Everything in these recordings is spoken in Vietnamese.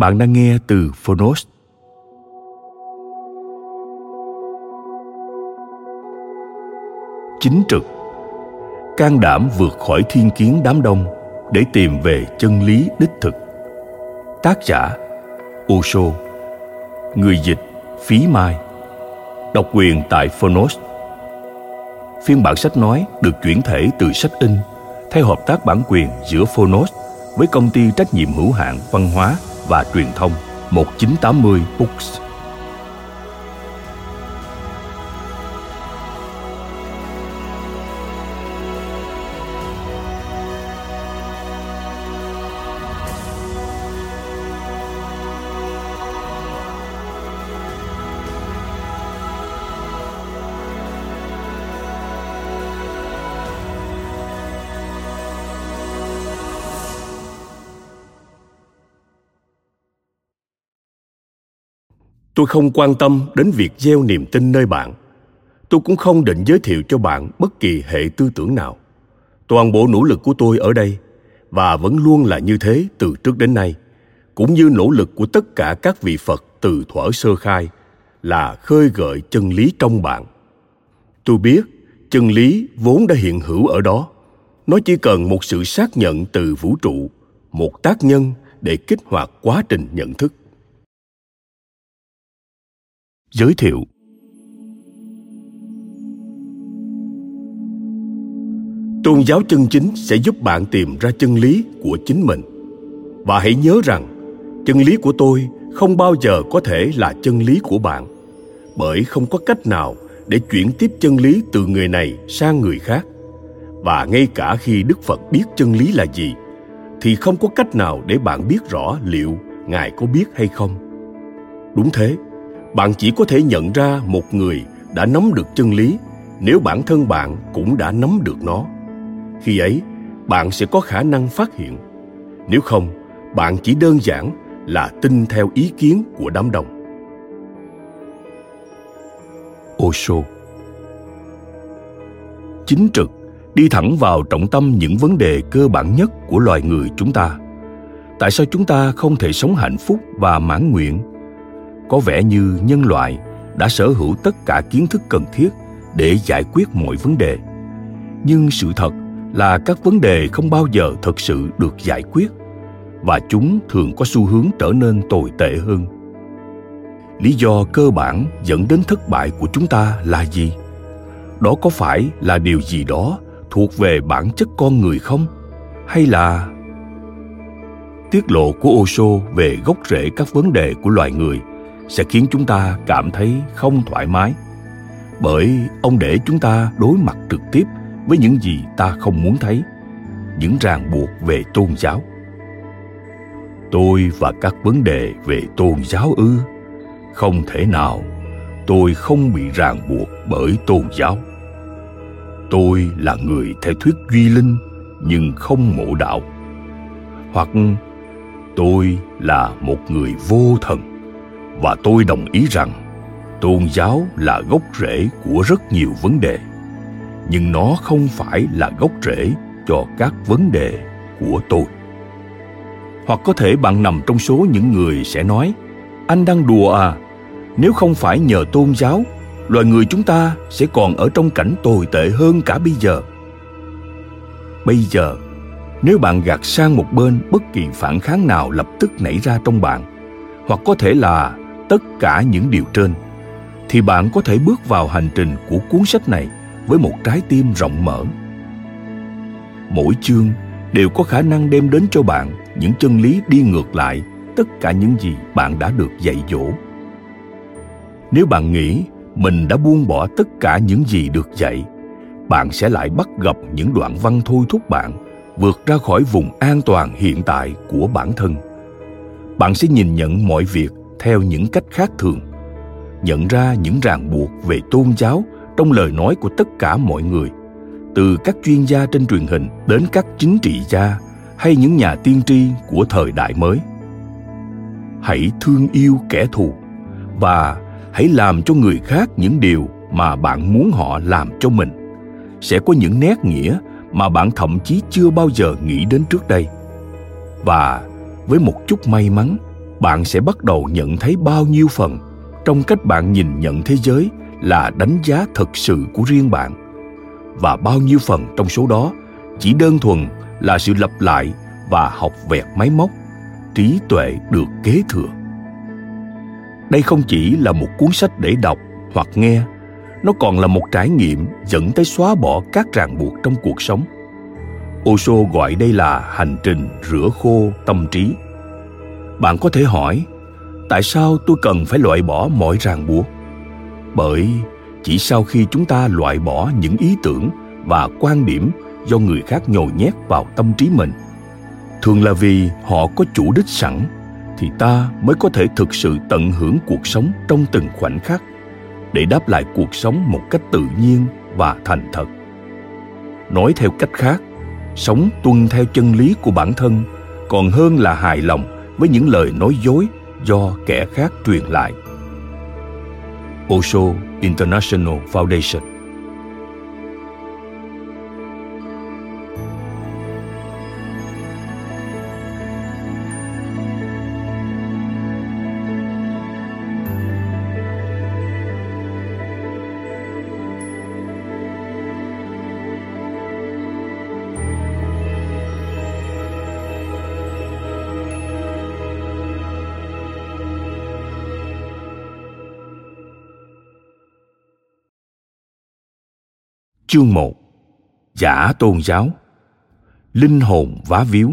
Bạn đang nghe từ Phonos. Chính trực. Can đảm vượt khỏi thiên kiến đám đông để tìm về chân lý đích thực. Tác giả, Osho. Người dịch, Phí Mai. Độc quyền tại Phonos. Phiên bản sách nói được chuyển thể từ sách in theo hợp tác bản quyền giữa Phonos với công ty trách nhiệm hữu hạn văn hóa và Truyền thông 1980 Books. Tôi không quan tâm đến việc gieo niềm tin nơi bạn. Tôi cũng không định giới thiệu cho bạn bất kỳ hệ tư tưởng nào. Toàn bộ nỗ lực của tôi ở đây, và vẫn luôn là như thế từ trước đến nay, cũng như nỗ lực của tất cả các vị phật từ thuở sơ khai, là khơi gợi chân lý trong bạn. Tôi biết chân lý vốn đã hiện hữu ở đó. Nó chỉ cần một sự xác nhận từ vũ trụ, một tác nhân để kích hoạt quá trình nhận thức giới thiệu. Tôn giáo chân chính sẽ giúp bạn tìm ra chân lý của chính mình. Và hãy nhớ rằng, chân lý của tôi không bao giờ có thể là chân lý của bạn, bởi không có cách nào để chuyển tiếp chân lý từ người này sang người khác. Và ngay cả khi đức phật biết chân lý là gì, thì không có cách nào để bạn biết rõ liệu ngài có biết hay không. Đúng thế bạn chỉ có thể nhận ra một người đã nắm được chân lý, nếu bản thân bạn cũng đã nắm được nó. Khi ấy, bạn sẽ có khả năng phát hiện. Nếu không, bạn chỉ đơn giản là tin theo ý kiến của đám đông. Osho. Chính trực đi thẳng vào trọng tâm những vấn đề cơ bản nhất của loài người chúng ta. Tại sao chúng ta không thể sống hạnh phúc và mãn nguyện? Có vẻ như nhân loại đã sở hữu tất cả kiến thức cần thiết để giải quyết mọi vấn đề. Nhưng sự thật là các vấn đề không bao giờ thực sự được giải quyết, và chúng thường có xu hướng trở nên tồi tệ hơn. Lý do cơ bản dẫn đến thất bại của chúng ta là gì? Đó có phải là điều gì đó thuộc về bản chất con người không? Hay là tiết lộ của osho về gốc rễ các vấn đề của loài người? Sẽ khiến chúng ta cảm thấy không thoải mái. Bởi ông để chúng ta đối mặt trực tiếp với những gì ta không muốn thấy, những ràng buộc về tôn giáo. Tôi và các vấn đề về tôn giáo ư? Không thể nào, tôi không bị ràng buộc bởi tôn giáo. Tôi là người theo thuyết duy linh, nhưng không mộ đạo. Hoặc, tôi là một người vô thần và tôi đồng ý rằng, tôn giáo là gốc rễ của rất nhiều vấn đề. Nhưng nó không phải là gốc rễ cho các vấn đề của tôi. Hoặc có thể bạn nằm trong số những người sẽ nói, anh đang đùa à? Nếu không phải nhờ tôn giáo, loài người chúng ta sẽ còn ở trong cảnh tồi tệ hơn cả bây giờ. Bây giờ, nếu bạn gạt sang một bên bất kỳ phản kháng nào lập tức nảy ra trong bạn, hoặc có thể là tất cả những điều trên, thì bạn có thể bước vào hành trình của cuốn sách này với một trái tim rộng mở. Mỗi chương đều có khả năng đem đến cho bạn những chân lý đi ngược lại tất cả những gì bạn đã được dạy dỗ. Nếu bạn nghĩ mình đã buông bỏ tất cả những gì được dạy, bạn sẽ lại bắt gặp những đoạn văn thôi thúc bạn vượt ra khỏi vùng an toàn hiện tại của bản thân. Bạn sẽ nhìn nhận mọi việc theo những cách khác thường, nhận ra những ràng buộc về tôn giáo trong lời nói của tất cả mọi người, từ các chuyên gia trên truyền hình đến các chính trị gia hay những nhà tiên tri của thời đại mới. Hãy thương yêu kẻ thù và hãy làm cho người khác những điều mà bạn muốn họ làm cho mình. Sẽ có những nét nghĩa mà bạn thậm chí chưa bao giờ nghĩ đến trước đây. Và với một chút may mắn bạn sẽ bắt đầu nhận thấy bao nhiêu phần. Trong cách bạn nhìn nhận thế giới là đánh giá thực sự của riêng bạn. Và bao nhiêu phần trong số đó chỉ đơn thuần là sự lặp lại và học vẹt máy móc, trí tuệ được kế thừa. Đây không chỉ là một cuốn sách để đọc hoặc nghe, nó còn là một trải nghiệm dẫn tới xóa bỏ các ràng buộc trong cuộc sống. Osho gọi đây là hành trình rửa khô tâm trí bạn có thể hỏi, tại sao tôi cần phải loại bỏ mọi ràng buộc? Bởi chỉ sau khi chúng ta loại bỏ những ý tưởng và quan điểm do người khác nhồi nhét vào tâm trí mình. Thường là vì họ có chủ đích sẵn, thì ta mới có thể thực sự tận hưởng cuộc sống trong từng khoảnh khắc để đáp lại cuộc sống một cách tự nhiên và thành thật. Nói theo cách khác, sống tuân theo chân lý của bản thân còn hơn là hài lòng với những lời nói dối do kẻ khác truyền lại. Osho International Foundation Chương 1 Giả tôn giáo. Linh hồn vá víu.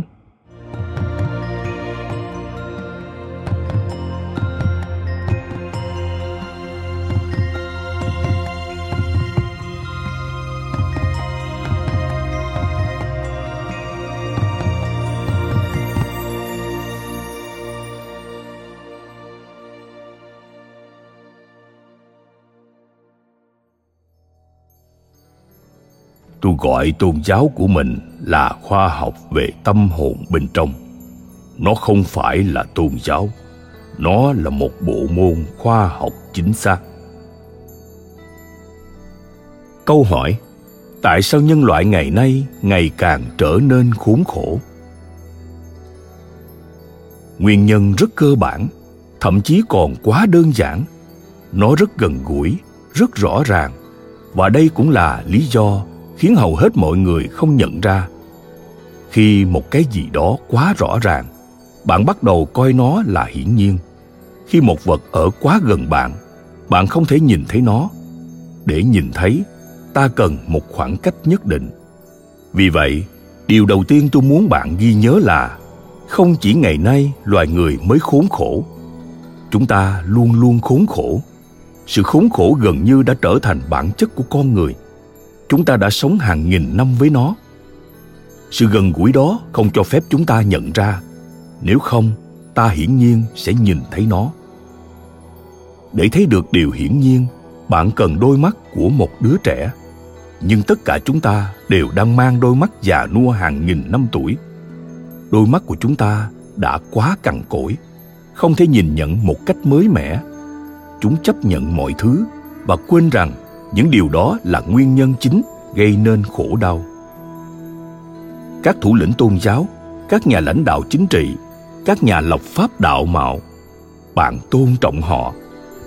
Gọi tôn giáo của mình là khoa học về tâm hồn bên trong. Nó không phải là tôn giáo, nó là một bộ môn khoa học chính xác. Câu hỏi, tại sao nhân loại ngày nay ngày càng trở nên khốn khổ? Nguyên nhân rất cơ bản, thậm chí còn quá đơn giản. Nó rất gần gũi, rất rõ ràng, và đây cũng là lý do khiến hầu hết mọi người không nhận ra. Khi một cái gì đó quá rõ ràng, bạn bắt đầu coi nó là hiển nhiên. Khi một vật ở quá gần bạn bạn không thể nhìn thấy nó. Để nhìn thấy, ta cần một khoảng cách nhất định. Vì vậy, điều đầu tiên tôi muốn bạn ghi nhớ là không chỉ ngày nay loài người mới khốn khổ, chúng ta luôn luôn khốn khổ. Sự khốn khổ gần như đã trở thành bản chất của con người chúng ta đã sống hàng nghìn năm với nó. Sự gần gũi đó không cho phép chúng ta nhận ra. Nếu không, ta hiển nhiên sẽ nhìn thấy nó. Để thấy được điều hiển nhiên, bạn cần đôi mắt của một đứa trẻ. Nhưng tất cả chúng ta đều đang mang đôi mắt già nua hàng nghìn năm tuổi. Đôi mắt của chúng ta đã quá cằn cỗi, không thể nhìn nhận một cách mới mẻ. Chúng chấp nhận mọi thứ và quên rằng những điều đó là nguyên nhân chính gây nên khổ đau. Các thủ lĩnh tôn giáo, các nhà lãnh đạo chính trị, các nhà lập pháp đạo mạo, bạn tôn trọng họ,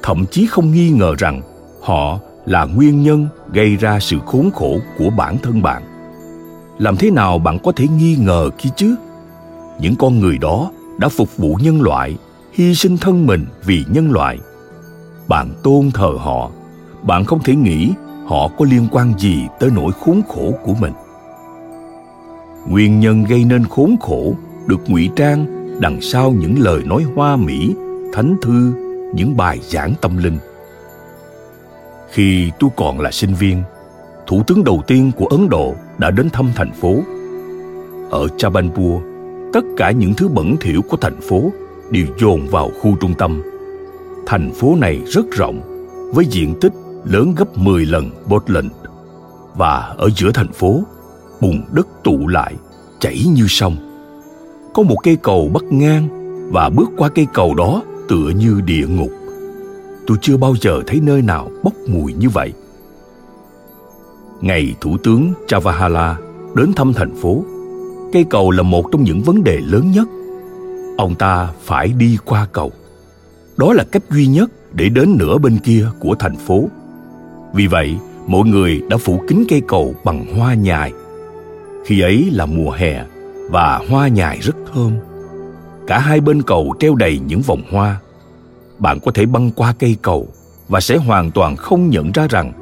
thậm chí không nghi ngờ rằng họ là nguyên nhân gây ra sự khốn khổ của bản thân bạn. Làm thế nào bạn có thể nghi ngờ khi chứ? Những con người đó đã phục vụ nhân loại, hy sinh thân mình vì nhân loại. Bạn tôn thờ họ bạn không thể nghĩ họ có liên quan gì tới nỗi khốn khổ của mình. Nguyên nhân gây nên khốn khổ được ngụy trang đằng sau những lời nói hoa mỹ, thánh thư, những bài giảng tâm linh. Khi tôi còn là sinh viên, thủ tướng đầu tiên của ấn độ đã đến thăm thành phố. Ở chabanpur tất cả những thứ bẩn thỉu của thành phố đều dồn vào khu trung tâm. Thành phố này rất rộng, với diện tích lớn gấp 10 lần Portland và ở giữa thành phố, bùn đất tụ lại, chảy như sông. Có một cây cầu bắc ngang và bước qua cây cầu đó tựa như địa ngục. Tôi chưa bao giờ thấy nơi nào bốc mùi như vậy. Ngày thủ tướng Chavahala đến thăm thành phố, cây cầu là một trong những vấn đề lớn nhất. Ông ta phải đi qua cầu. Đó là cách duy nhất để đến nửa bên kia của thành phố vì vậy mọi người đã phủ kín cây cầu bằng hoa nhài khi ấy là mùa hè và hoa nhài rất thơm cả hai bên cầu treo đầy những vòng hoa bạn có thể băng qua cây cầu và sẽ hoàn toàn không nhận ra rằng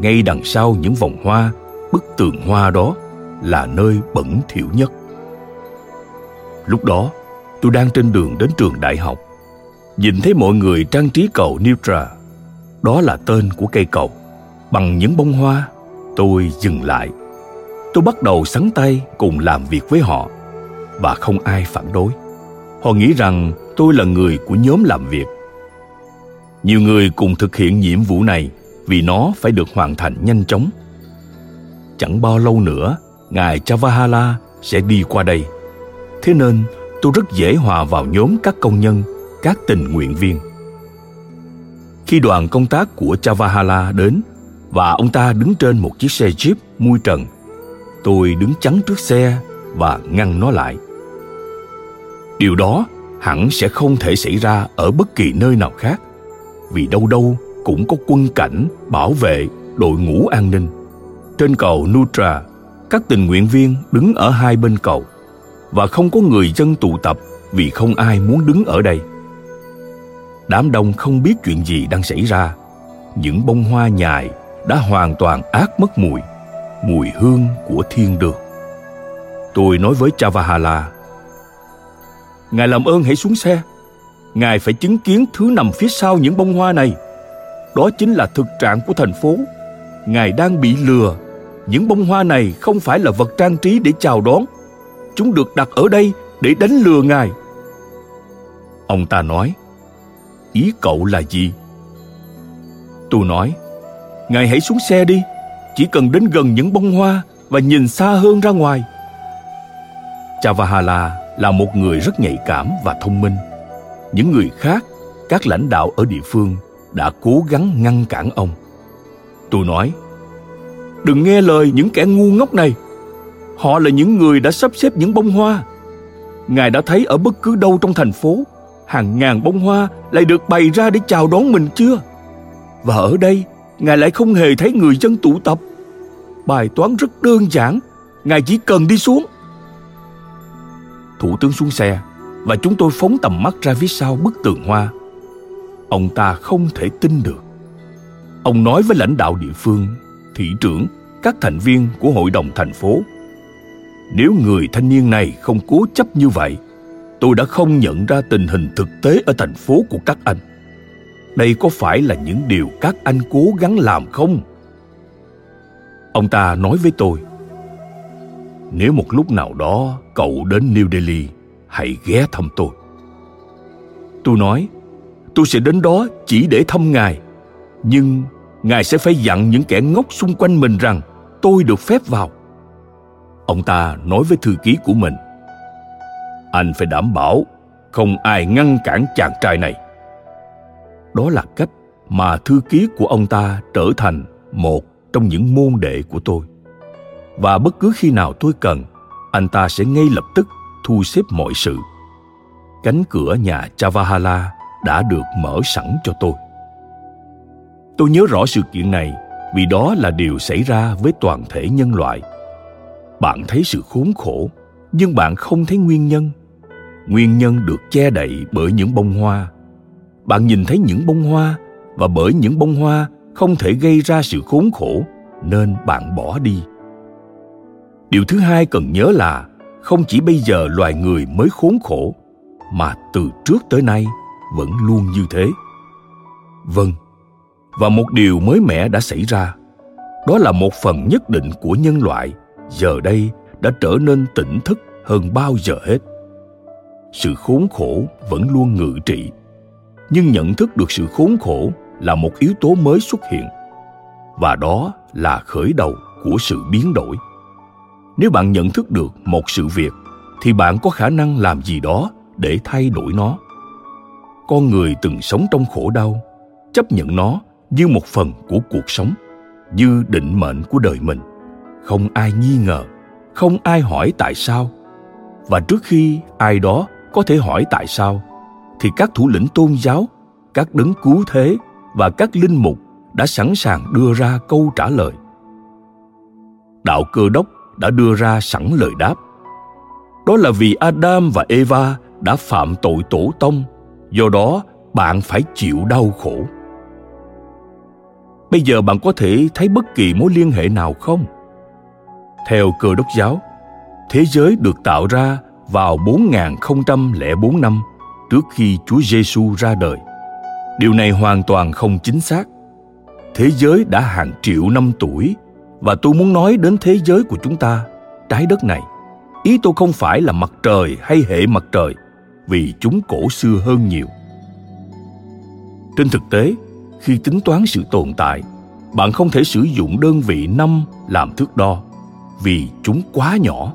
ngay đằng sau những vòng hoa, bức tường hoa đó là nơi bẩn thỉu nhất lúc đó, tôi đang trên đường đến trường đại học, nhìn thấy mọi người trang trí cầu Neutra. Đó là tên của cây cầu. Bằng những bông hoa, tôi dừng lại. Tôi bắt đầu sắn tay cùng làm việc với họ và không ai phản đối. Họ nghĩ rằng tôi là người của nhóm làm việc. Nhiều người cùng thực hiện nhiệm vụ này vì nó phải được hoàn thành nhanh chóng. Chẳng bao lâu nữa, ngài Chavahala sẽ đi qua đây. Thế nên tôi rất dễ hòa vào nhóm các công nhân các tình nguyện viên. Khi đoàn công tác của Chavahala đến và ông ta đứng trên một chiếc xe Jeep mui trần, tôi đứng chắn trước xe và ngăn nó lại. Điều đó hẳn sẽ không thể xảy ra ở bất kỳ nơi nào khác, vì đâu đâu cũng có quân cảnh bảo vệ đội ngũ an ninh. Trên cầu Nutra, các tình nguyện viên đứng ở hai bên cầu và không có người dân tụ tập vì không ai muốn đứng ở đây đám đông không biết chuyện gì đang xảy ra những bông hoa nhài đã hoàn toàn át mất mùi mùi hương của thiên đường. Tôi nói với chavahala, ngài làm ơn hãy xuống xe. Ngài phải chứng kiến thứ nằm phía sau những bông hoa này. Đó chính là thực trạng của thành phố. Ngài đang bị lừa. Những bông hoa này không phải là vật trang trí để chào đón. Chúng được đặt ở đây để đánh lừa ngài. Ông ta nói, ý cậu là gì? Tôi nói ngài hãy xuống xe đi. Chỉ cần đến gần những bông hoa và nhìn xa hơn ra ngoài. Chavahala là một người rất nhạy cảm và thông minh. Những người khác các lãnh đạo ở địa phương đã cố gắng ngăn cản ông. Tôi nói đừng nghe lời những kẻ ngu ngốc này. Họ là những người đã sắp xếp những bông hoa. Ngài đã thấy ở bất cứ đâu trong thành phố hàng ngàn bông hoa lại được bày ra để chào đón mình chưa? Và ở đây, Ngài lại không hề thấy người dân tụ tập. Bài toán rất đơn giản, Ngài chỉ cần đi xuống. Thủ tướng xuống xe và chúng tôi phóng tầm mắt ra phía sau bức tường hoa. Ông ta không thể tin được. Ông nói với lãnh đạo địa phương, thị trưởng, các thành viên của hội đồng thành phố. Nếu người thanh niên này không cố chấp như vậy tôi đã không nhận ra tình hình thực tế ở thành phố của các anh đây có phải là những điều các anh cố gắng làm không? Ông ta nói với tôi, nếu một lúc nào đó cậu đến new delhi, hãy ghé thăm tôi. Tôi nói, tôi sẽ đến đó chỉ để thăm ngài, nhưng ngài sẽ phải dặn những kẻ ngốc xung quanh mình rằng tôi được phép vào. Ông ta nói với thư ký của mình, anh phải đảm bảo không ai ngăn cản chàng trai này đó là cách mà thư ký của ông ta trở thành một trong những môn đệ của tôi. Và bất cứ khi nào tôi cần, anh ta sẽ ngay lập tức thu xếp mọi sự. Cánh cửa nhà chavahala đã được mở sẵn cho tôi. Tôi nhớ rõ sự kiện này vì đó là điều xảy ra với toàn thể nhân loại. Bạn thấy sự khốn khổ, nhưng bạn không thấy nguyên nhân. Nguyên nhân được che đậy bởi những bông hoa bạn nhìn thấy những bông hoa, và bởi những bông hoa không thể gây ra sự khốn khổ, nên bạn bỏ đi. Điều thứ hai cần nhớ là không chỉ bây giờ loài người mới khốn khổ, mà từ trước tới nay vẫn luôn như thế. Vâng và một điều mới mẻ đã xảy ra. Đó là một phần nhất định của nhân loại giờ đây đã trở nên tỉnh thức hơn bao giờ hết. Sự khốn khổ vẫn luôn ngự trị nhưng nhận thức được sự khốn khổ là một yếu tố mới xuất hiện. Và đó là khởi đầu của sự biến đổi. Nếu bạn nhận thức được một sự việc, thì bạn có khả năng làm gì đó để thay đổi nó. Con người từng sống trong khổ đau, chấp nhận nó như một phần của cuộc sống, như định mệnh của đời mình. Không ai nghi ngờ, không ai hỏi tại sao. Và trước khi ai đó có thể hỏi tại sao thì các thủ lĩnh tôn giáo, các đấng cứu thế và các linh mục đã sẵn sàng đưa ra câu trả lời. Đạo cơ đốc đã đưa ra sẵn lời đáp. Đó là vì adam và eva đã phạm tội tổ tông, do đó bạn phải chịu đau khổ. Bây giờ bạn có thể thấy bất kỳ mối liên hệ nào không? Theo cơ đốc giáo, thế giới được tạo ra vào 4004 năm trước khi Chúa Giêsu ra đời. Điều này hoàn toàn không chính xác. Thế giới đã hàng triệu năm tuổi và tôi muốn nói đến thế giới của chúng ta, trái đất này. Ý tôi không phải là mặt trời hay hệ mặt trời, vì chúng cổ xưa hơn nhiều. Trên thực tế, khi tính toán sự tồn tại, bạn không thể sử dụng đơn vị năm làm thước đo vì chúng quá nhỏ.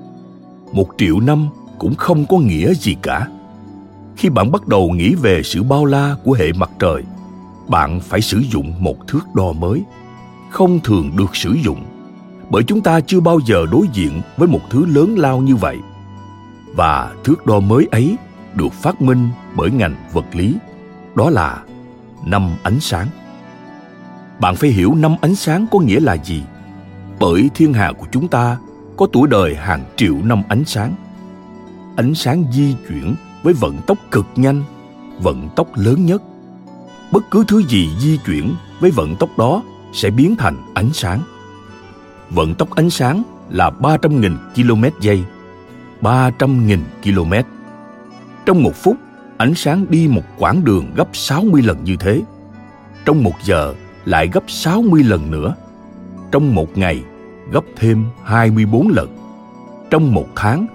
Một triệu năm cũng không có nghĩa gì cả khi bạn bắt đầu nghĩ về sự bao la của hệ mặt trời, bạn phải sử dụng một thước đo mới, không thường được sử dụng, bởi chúng ta chưa bao giờ đối diện với một thứ lớn lao như vậy. Và thước đo mới ấy được phát minh bởi ngành vật lý, đó là năm ánh sáng. Bạn phải hiểu năm ánh sáng có nghĩa là gì, bởi thiên hà của chúng ta có tuổi đời hàng triệu năm ánh sáng. Ánh sáng di chuyển với vận tốc cực nhanh, vận tốc lớn nhất. Bất cứ thứ gì di chuyển với vận tốc đó sẽ biến thành ánh sáng. Vận tốc ánh sáng là 300.000 km giây. 300.000 km. Trong một phút, ánh sáng đi một quãng đường gấp 60 lần như thế. Trong một giờ lại gấp 60 lần nữa. Trong một ngày gấp thêm 24 lần. Trong một tháng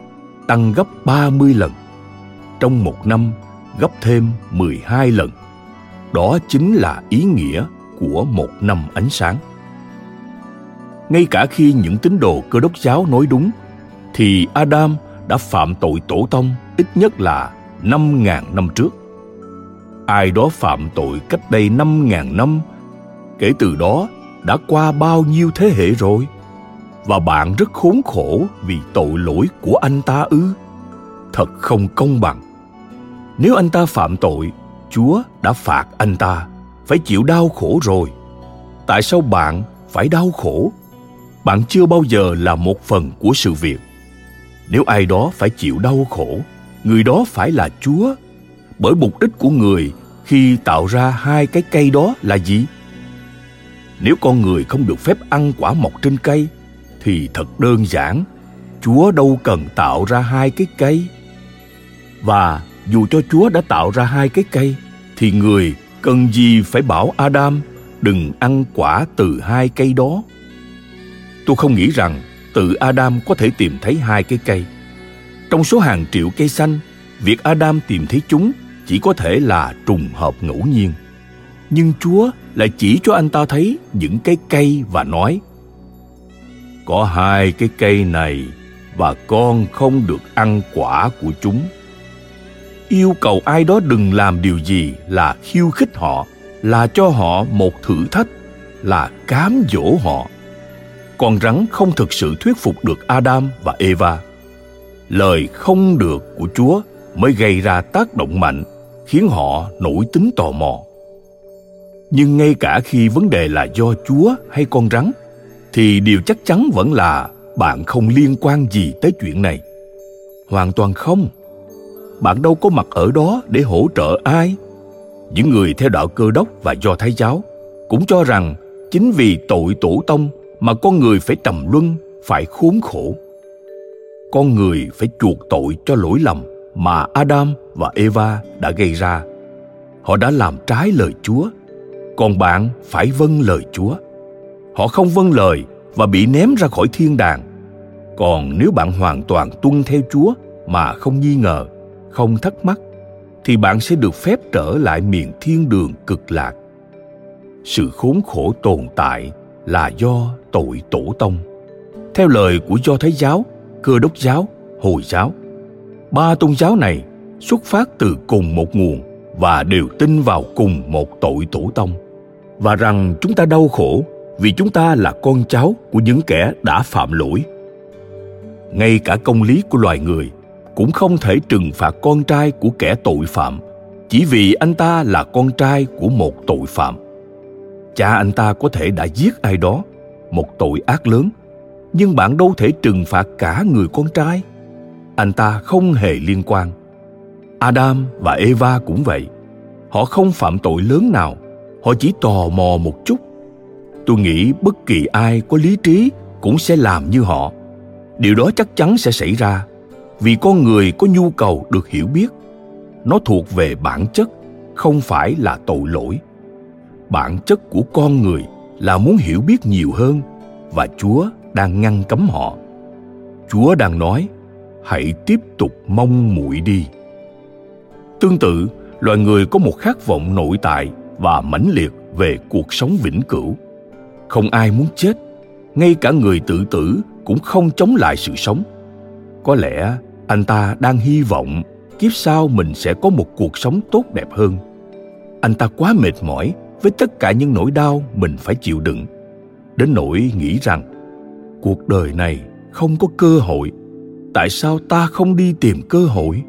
tăng gấp 30 lần. Trong một năm gấp thêm 12 lần. Đó chính là ý nghĩa của một năm ánh sáng. Ngay cả khi những tín đồ cơ đốc giáo nói đúng, thì Adam đã phạm tội tổ tông ít nhất là 5.000 năm trước. Ai đó phạm tội cách đây 5.000 năm, kể từ đó đã qua bao nhiêu thế hệ rồi? và bạn rất khốn khổ vì tội lỗi của anh ta ư thật không công bằng nếu anh ta phạm tội, chúa đã phạt anh ta, phải chịu đau khổ rồi. Tại sao bạn phải đau khổ? Bạn chưa bao giờ là một phần của sự việc. Nếu ai đó phải chịu đau khổ, người đó phải là chúa. Bởi mục đích của người khi tạo ra hai cái cây đó là gì? Nếu con người không được phép ăn quả mọc trên cây, thì thật đơn giản, chúa đâu cần tạo ra hai cái cây. Và dù cho chúa đã tạo ra hai cái cây, thì người cần gì phải bảo adam, đừng ăn quả từ hai cây đó. Tôi không nghĩ rằng tự adam có thể tìm thấy hai cái cây. Trong số hàng triệu cây xanh, việc adam tìm thấy chúng chỉ có thể là trùng hợp ngẫu nhiên. Nhưng chúa lại chỉ cho anh ta thấy những cái cây và nói, có hai cái cây này và con không được ăn quả của chúng yêu cầu ai đó đừng làm điều gì là khiêu khích họ, là cho họ một thử thách, là cám dỗ họ. Con rắn không thực sự thuyết phục được adam và eva. Lời không được của chúa mới gây ra tác động mạnh, khiến họ nổi tính tò mò. Nhưng ngay cả khi vấn đề là do chúa hay con rắn, thì điều chắc chắn vẫn là bạn không liên quan gì tới chuyện này. Hoàn toàn không bạn đâu có mặt ở đó để hỗ trợ ai. Những người theo đạo cơ đốc và do thái giáo cũng cho rằng chính vì tội tổ tông mà con người phải trầm luân, phải khốn khổ. Con người phải chuộc tội cho lỗi lầm mà adam và eva đã gây ra. Họ đã làm trái lời chúa, còn bạn phải vâng lời chúa. Họ không vâng lời và bị ném ra khỏi thiên đàng. Còn nếu bạn hoàn toàn tuân theo chúa mà không nghi ngờ không thắc mắc, thì bạn sẽ được phép trở lại miền thiên đường cực lạc. Sự khốn khổ tồn tại là do tội tổ tông. Theo lời của do thái giáo, cơ đốc giáo, hồi giáo, ba tôn giáo này xuất phát từ cùng một nguồn và đều tin vào cùng một tội tổ tông. Và rằng chúng ta đau khổ vì chúng ta là con cháu của những kẻ đã phạm lỗi. Ngay cả công lý của loài người cũng không thể trừng phạt con trai của kẻ tội phạm, chỉ vì anh ta là con trai của một tội phạm. Cha anh ta có thể đã giết ai đó, một tội ác lớn, nhưng bạn đâu thể trừng phạt cả người con trai. Anh ta không hề liên quan. Adam và eva cũng vậy. Họ không phạm tội lớn nào, họ chỉ tò mò một chút. Tôi nghĩ bất kỳ ai có lý trí cũng sẽ làm như họ. Điều đó chắc chắn sẽ xảy ra vì con người có nhu cầu được hiểu biết. Nó thuộc về bản chất, không phải là tội lỗi. Bản chất của con người là muốn hiểu biết nhiều hơn và chúa đang ngăn cấm họ. Chúa đang nói, hãy tiếp tục mong muội đi. Tương tự, loài người có một khát vọng nội tại và mãnh liệt về cuộc sống vĩnh cửu. Không ai muốn chết, ngay cả người tự tử cũng không chống lại sự sống. Có lẽ anh ta đang hy vọng kiếp sau mình sẽ có một cuộc sống tốt đẹp hơn. Anh ta quá mệt mỏi với tất cả những nỗi đau mình phải chịu đựng. Đến nỗi nghĩ rằng, cuộc đời này không có cơ hội, tại sao ta không đi tìm cơ hội?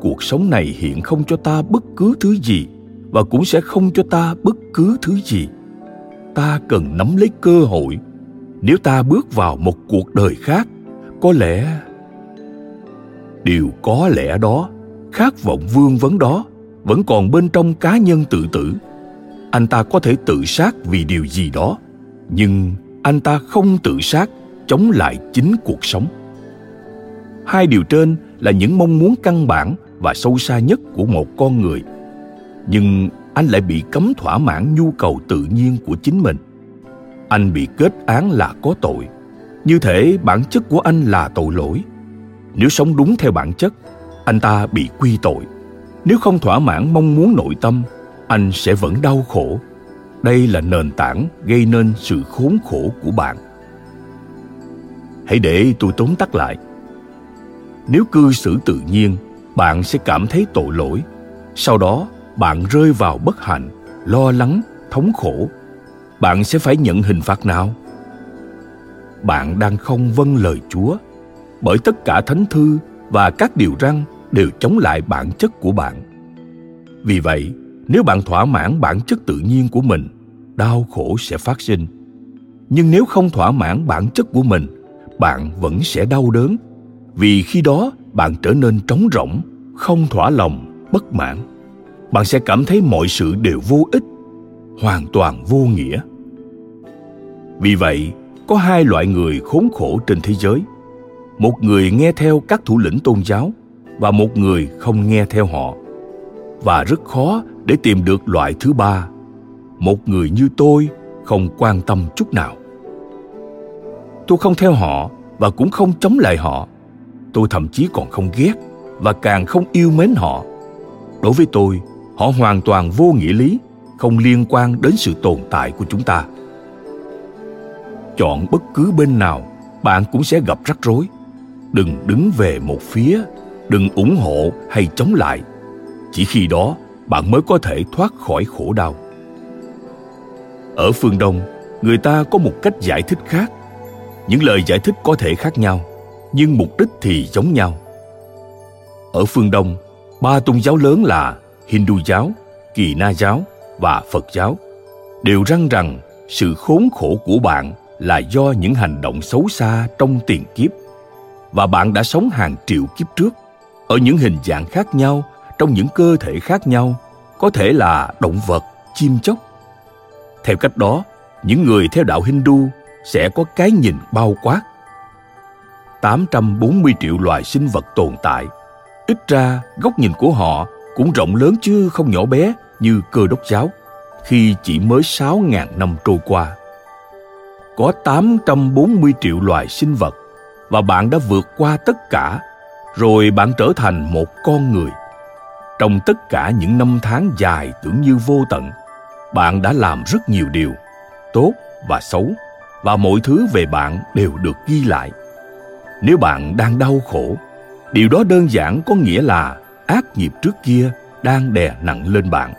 Cuộc sống này hiện không cho ta bất cứ thứ gì và cũng sẽ không cho ta bất cứ thứ gì. Ta cần nắm lấy cơ hội. Nếu ta bước vào một cuộc đời khác, có lẽ điều có lẽ đó, khát vọng vương vấn đó, vẫn còn bên trong cá nhân tự tử. Anh ta có thể tự sát vì điều gì đó, nhưng anh ta không tự sát, chống lại chính cuộc sống. Hai điều trên là những mong muốn căn bản và sâu xa nhất của một con người. Nhưng anh lại bị cấm thỏa mãn nhu cầu tự nhiên của chính mình. Anh bị kết án là có tội. Như thể bản chất của anh là tội lỗi nếu sống đúng theo bản chất, anh ta bị quy tội. Nếu không thỏa mãn mong muốn nội tâm, anh sẽ vẫn đau khổ. Đây là nền tảng gây nên sự khốn khổ của bạn. Hãy để tôi tóm tắt lại. Nếu cư xử tự nhiên, bạn sẽ cảm thấy tội lỗi. Sau đó, bạn rơi vào bất hạnh, lo lắng, thống khổ. Bạn sẽ phải nhận hình phạt nào? Bạn đang không vâng lời chúa bởi tất cả thánh thư và các điều răn đều chống lại bản chất của bạn. Vì vậy, nếu bạn thỏa mãn bản chất tự nhiên của mình, đau khổ sẽ phát sinh. Nhưng nếu không thỏa mãn bản chất của mình, bạn vẫn sẽ đau đớn. Vì khi đó, bạn trở nên trống rỗng, không thỏa lòng, bất mãn. Bạn sẽ cảm thấy mọi sự đều vô ích, hoàn toàn vô nghĩa. Vì vậy, có hai loại người khốn khổ trên thế giới một người nghe theo các thủ lĩnh tôn giáo, và một người không nghe theo họ. Và rất khó để tìm được loại thứ ba. Một người như tôi không quan tâm chút nào. Tôi không theo họ và cũng không chống lại họ. Tôi thậm chí còn không ghét và càng không yêu mến họ. Đối với tôi, họ hoàn toàn vô nghĩa lý, không liên quan đến sự tồn tại của chúng ta. Chọn bất cứ bên nào, bạn cũng sẽ gặp rắc rối đừng đứng về một phía, đừng ủng hộ hay chống lại. Chỉ khi đó, bạn mới có thể thoát khỏi khổ đau. Ở phương đông, người ta có một cách giải thích khác. Những lời giải thích có thể khác nhau, nhưng mục đích thì giống nhau. Ở phương đông, ba tôn giáo lớn là hindu giáo, kỳ na giáo và phật giáo đều răng rằng sự khốn khổ của bạn là do những hành động xấu xa trong tiền kiếp và bạn đã sống hàng triệu kiếp trước. Ở những hình dạng khác nhau, trong những cơ thể khác nhau, có thể là động vật, chim chóc. Theo cách đó, những người theo đạo hindu sẽ có cái nhìn bao quát. 840 triệu loài sinh vật tồn tại. Ít ra, góc nhìn của họ cũng rộng lớn chứ không nhỏ bé như cơ đốc giáo, khi chỉ mới 6.000 năm trôi qua. Có 840 triệu loài sinh vật và bạn đã vượt qua tất cả, rồi bạn trở thành một con người. Trong tất cả những năm tháng dài tưởng như vô tận, bạn đã làm rất nhiều điều, tốt và xấu, và mọi thứ về bạn đều được ghi lại. Nếu bạn đang đau khổ, điều đó đơn giản có nghĩa là ác nghiệp trước kia đang đè nặng lên bạn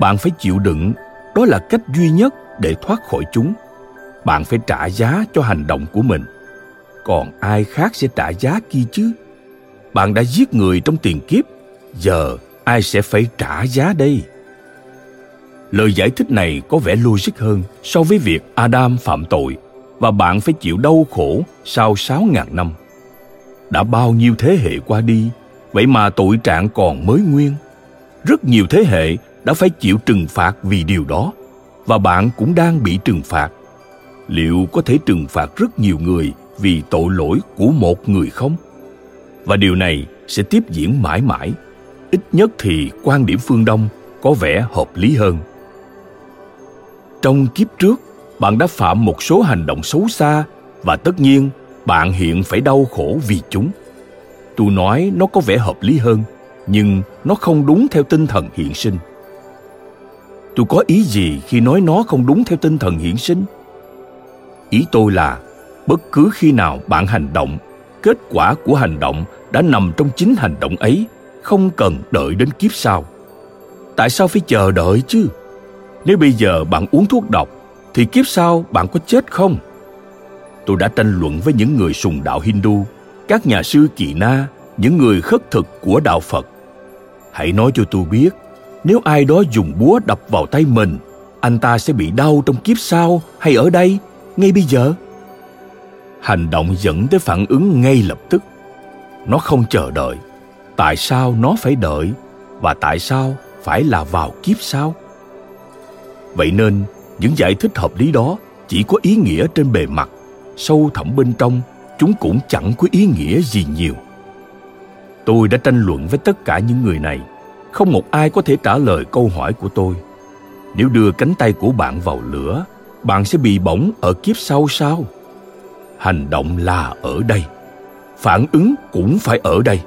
bạn phải chịu đựng đó là cách duy nhất để thoát khỏi chúng bạn phải trả giá cho hành động của mình còn ai khác sẽ trả giá kia chứ? Bạn đã giết người trong tiền kiếp, giờ ai sẽ phải trả giá đây? Lời giải thích này có vẻ logic hơn so với việc adam phạm tội và bạn phải chịu đau khổ sau sáu ngàn năm. Đã bao nhiêu thế hệ qua đi, vậy mà tội trạng còn mới nguyên. Rất nhiều thế hệ đã phải chịu trừng phạt vì điều đó và bạn cũng đang bị trừng phạt. Liệu có thể trừng phạt rất nhiều người vì tội lỗi của một người không? Và điều này sẽ tiếp diễn mãi mãi. Ít nhất thì quan điểm phương đông có vẻ hợp lý hơn. Trong kiếp trước, bạn đã phạm một số hành động xấu xa và tất nhiên bạn hiện phải đau khổ vì chúng. Tôi nói nó có vẻ hợp lý hơn, nhưng nó không đúng theo tinh thần hiện sinh. Tôi có ý gì khi nói nó không đúng theo tinh thần hiện sinh? Ý tôi là bất cứ khi nào bạn hành động, kết quả của hành động đã nằm trong chính hành động ấy, không cần đợi đến kiếp sau. Tại sao phải chờ đợi chứ? Nếu bây giờ bạn uống thuốc độc, thì kiếp sau bạn có chết không? Tôi đã tranh luận với những người sùng đạo hindu, các nhà sư kỳ na, những người khất thực của đạo phật. Hãy nói cho tôi biết, nếu ai đó dùng búa đập vào tay mình, anh ta sẽ bị đau trong kiếp sau hay ở đây, ngay bây giờ? Hành động dẫn tới phản ứng ngay lập tức. Nó không chờ đợi. Tại sao nó phải đợi? Và tại sao phải là vào kiếp sau? Vậy nên, những giải thích hợp lý đó chỉ có ý nghĩa trên bề mặt. Sâu thẳm bên trong, chúng cũng chẳng có ý nghĩa gì nhiều. Tôi đã tranh luận với tất cả những người này. Không một ai có thể trả lời câu hỏi của tôi. Nếu đưa cánh tay của bạn vào lửa, bạn sẽ bị bỏng ở kiếp sau sao? Hành động là ở đây. Phản ứng cũng phải ở đây.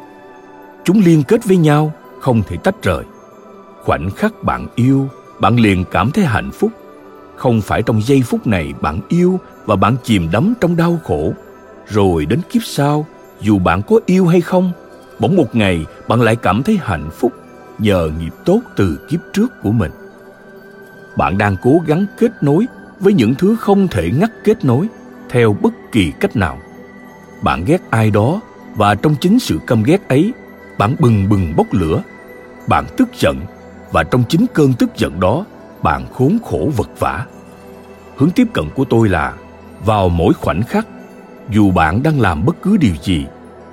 Chúng liên kết với nhau, không thể tách rời. Khoảnh khắc bạn yêu, bạn liền cảm thấy hạnh phúc. Không phải trong giây phút này bạn yêu và bạn chìm đắm trong đau khổ. Rồi đến kiếp sau, dù bạn có yêu hay không, bỗng một ngày bạn lại cảm thấy hạnh phúc nhờ nghiệp tốt từ kiếp trước của mình. Bạn đang cố gắng kết nối với những thứ không thể ngắt kết nối theo bất kỳ cách nào bạn ghét ai đó và trong chính sự căm ghét ấy bạn bừng bừng bốc lửa bạn tức giận và trong chính cơn tức giận đó bạn khốn khổ vật vả hướng tiếp cận của tôi là vào mỗi khoảnh khắc dù bạn đang làm bất cứ điều gì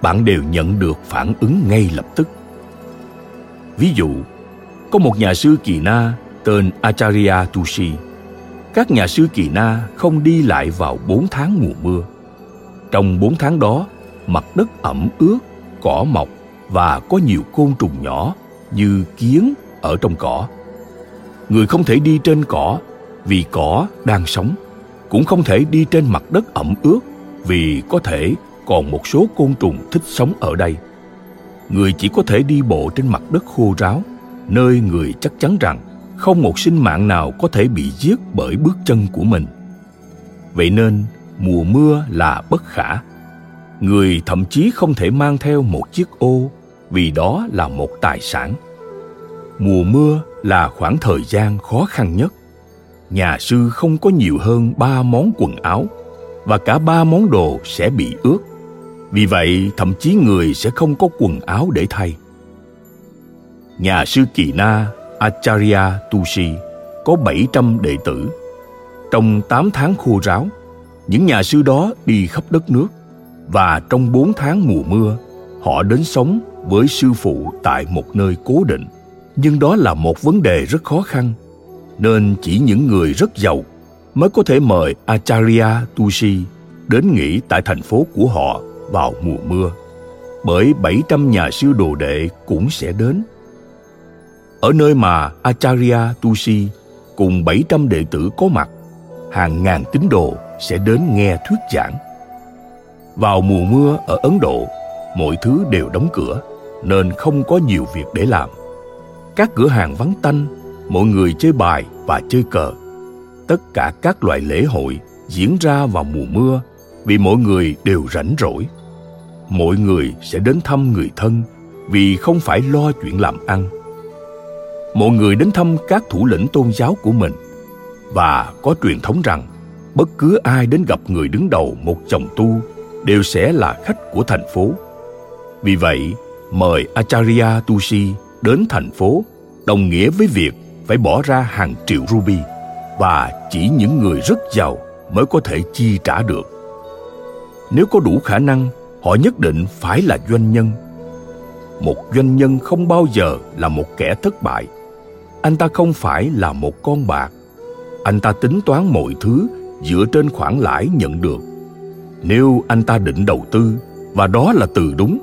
bạn đều nhận được phản ứng ngay lập tức Ví dụ, có một nhà sư Kỳ Na tên Acharya Tushi. Các nhà sư Kỳ Na không đi lại vào 4 tháng mùa mưa. Trong bốn tháng đó, mặt đất ẩm ướt, cỏ mọc và có nhiều côn trùng nhỏ như kiến ở trong cỏ. Người không thể đi trên cỏ vì cỏ đang sống, cũng không thể đi trên mặt đất ẩm ướt vì có thể còn một số côn trùng thích sống ở đây người chỉ có thể đi bộ trên mặt đất khô ráo nơi người chắc chắn rằng không một sinh mạng nào có thể bị giết bởi bước chân của mình vậy nên mùa mưa là bất khả người thậm chí không thể mang theo một chiếc ô vì đó là một tài sản mùa mưa là khoảng thời gian khó khăn nhất nhà sư không có nhiều hơn ba món quần áo và cả ba món đồ sẽ bị ướt vì vậy, thậm chí người sẽ không có quần áo để thay. Nhà sư Kỳ Na Acharya Tusi có 700 đệ tử. Trong 8 tháng khô ráo, những nhà sư đó đi khắp đất nước và trong bốn tháng mùa mưa, họ đến sống với sư phụ tại một nơi cố định. Nhưng đó là một vấn đề rất khó khăn, nên chỉ những người rất giàu mới có thể mời Acharya tusi đến nghỉ tại thành phố của họ vào mùa mưa. Bởi 700 nhà sư đồ đệ cũng sẽ đến. Ở nơi mà Acharya tusi cùng 700 đệ tử có mặt, hàng ngàn tín đồ sẽ đến nghe thuyết giảng. Vào mùa mưa ở Ấn Độ, mọi thứ đều đóng cửa nên không có nhiều việc để làm. Các cửa hàng vắng tanh, mọi người chơi bài và chơi cờ. Tất cả các loại lễ hội diễn ra vào mùa mưa vì mọi người đều rảnh rỗi. Mọi người sẽ đến thăm người thân vì không phải lo chuyện làm ăn. Mọi người đến thăm các thủ lĩnh tôn giáo của mình và có truyền thống rằng bất cứ ai đến gặp người đứng đầu một chồng tu đều sẽ là khách của thành phố. Vì vậy, mời Acharya Tusi đến thành phố đồng nghĩa với việc phải bỏ ra hàng triệu ruby và chỉ những người rất giàu mới có thể chi trả được. Nếu có đủ khả năng, họ nhất định phải là doanh nhân. Một doanh nhân không bao giờ là một kẻ thất bại. Anh ta không phải là một con bạc. Anh ta tính toán mọi thứ dựa trên khoản lãi nhận được. Nếu anh ta định đầu tư, và đó là từ đúng,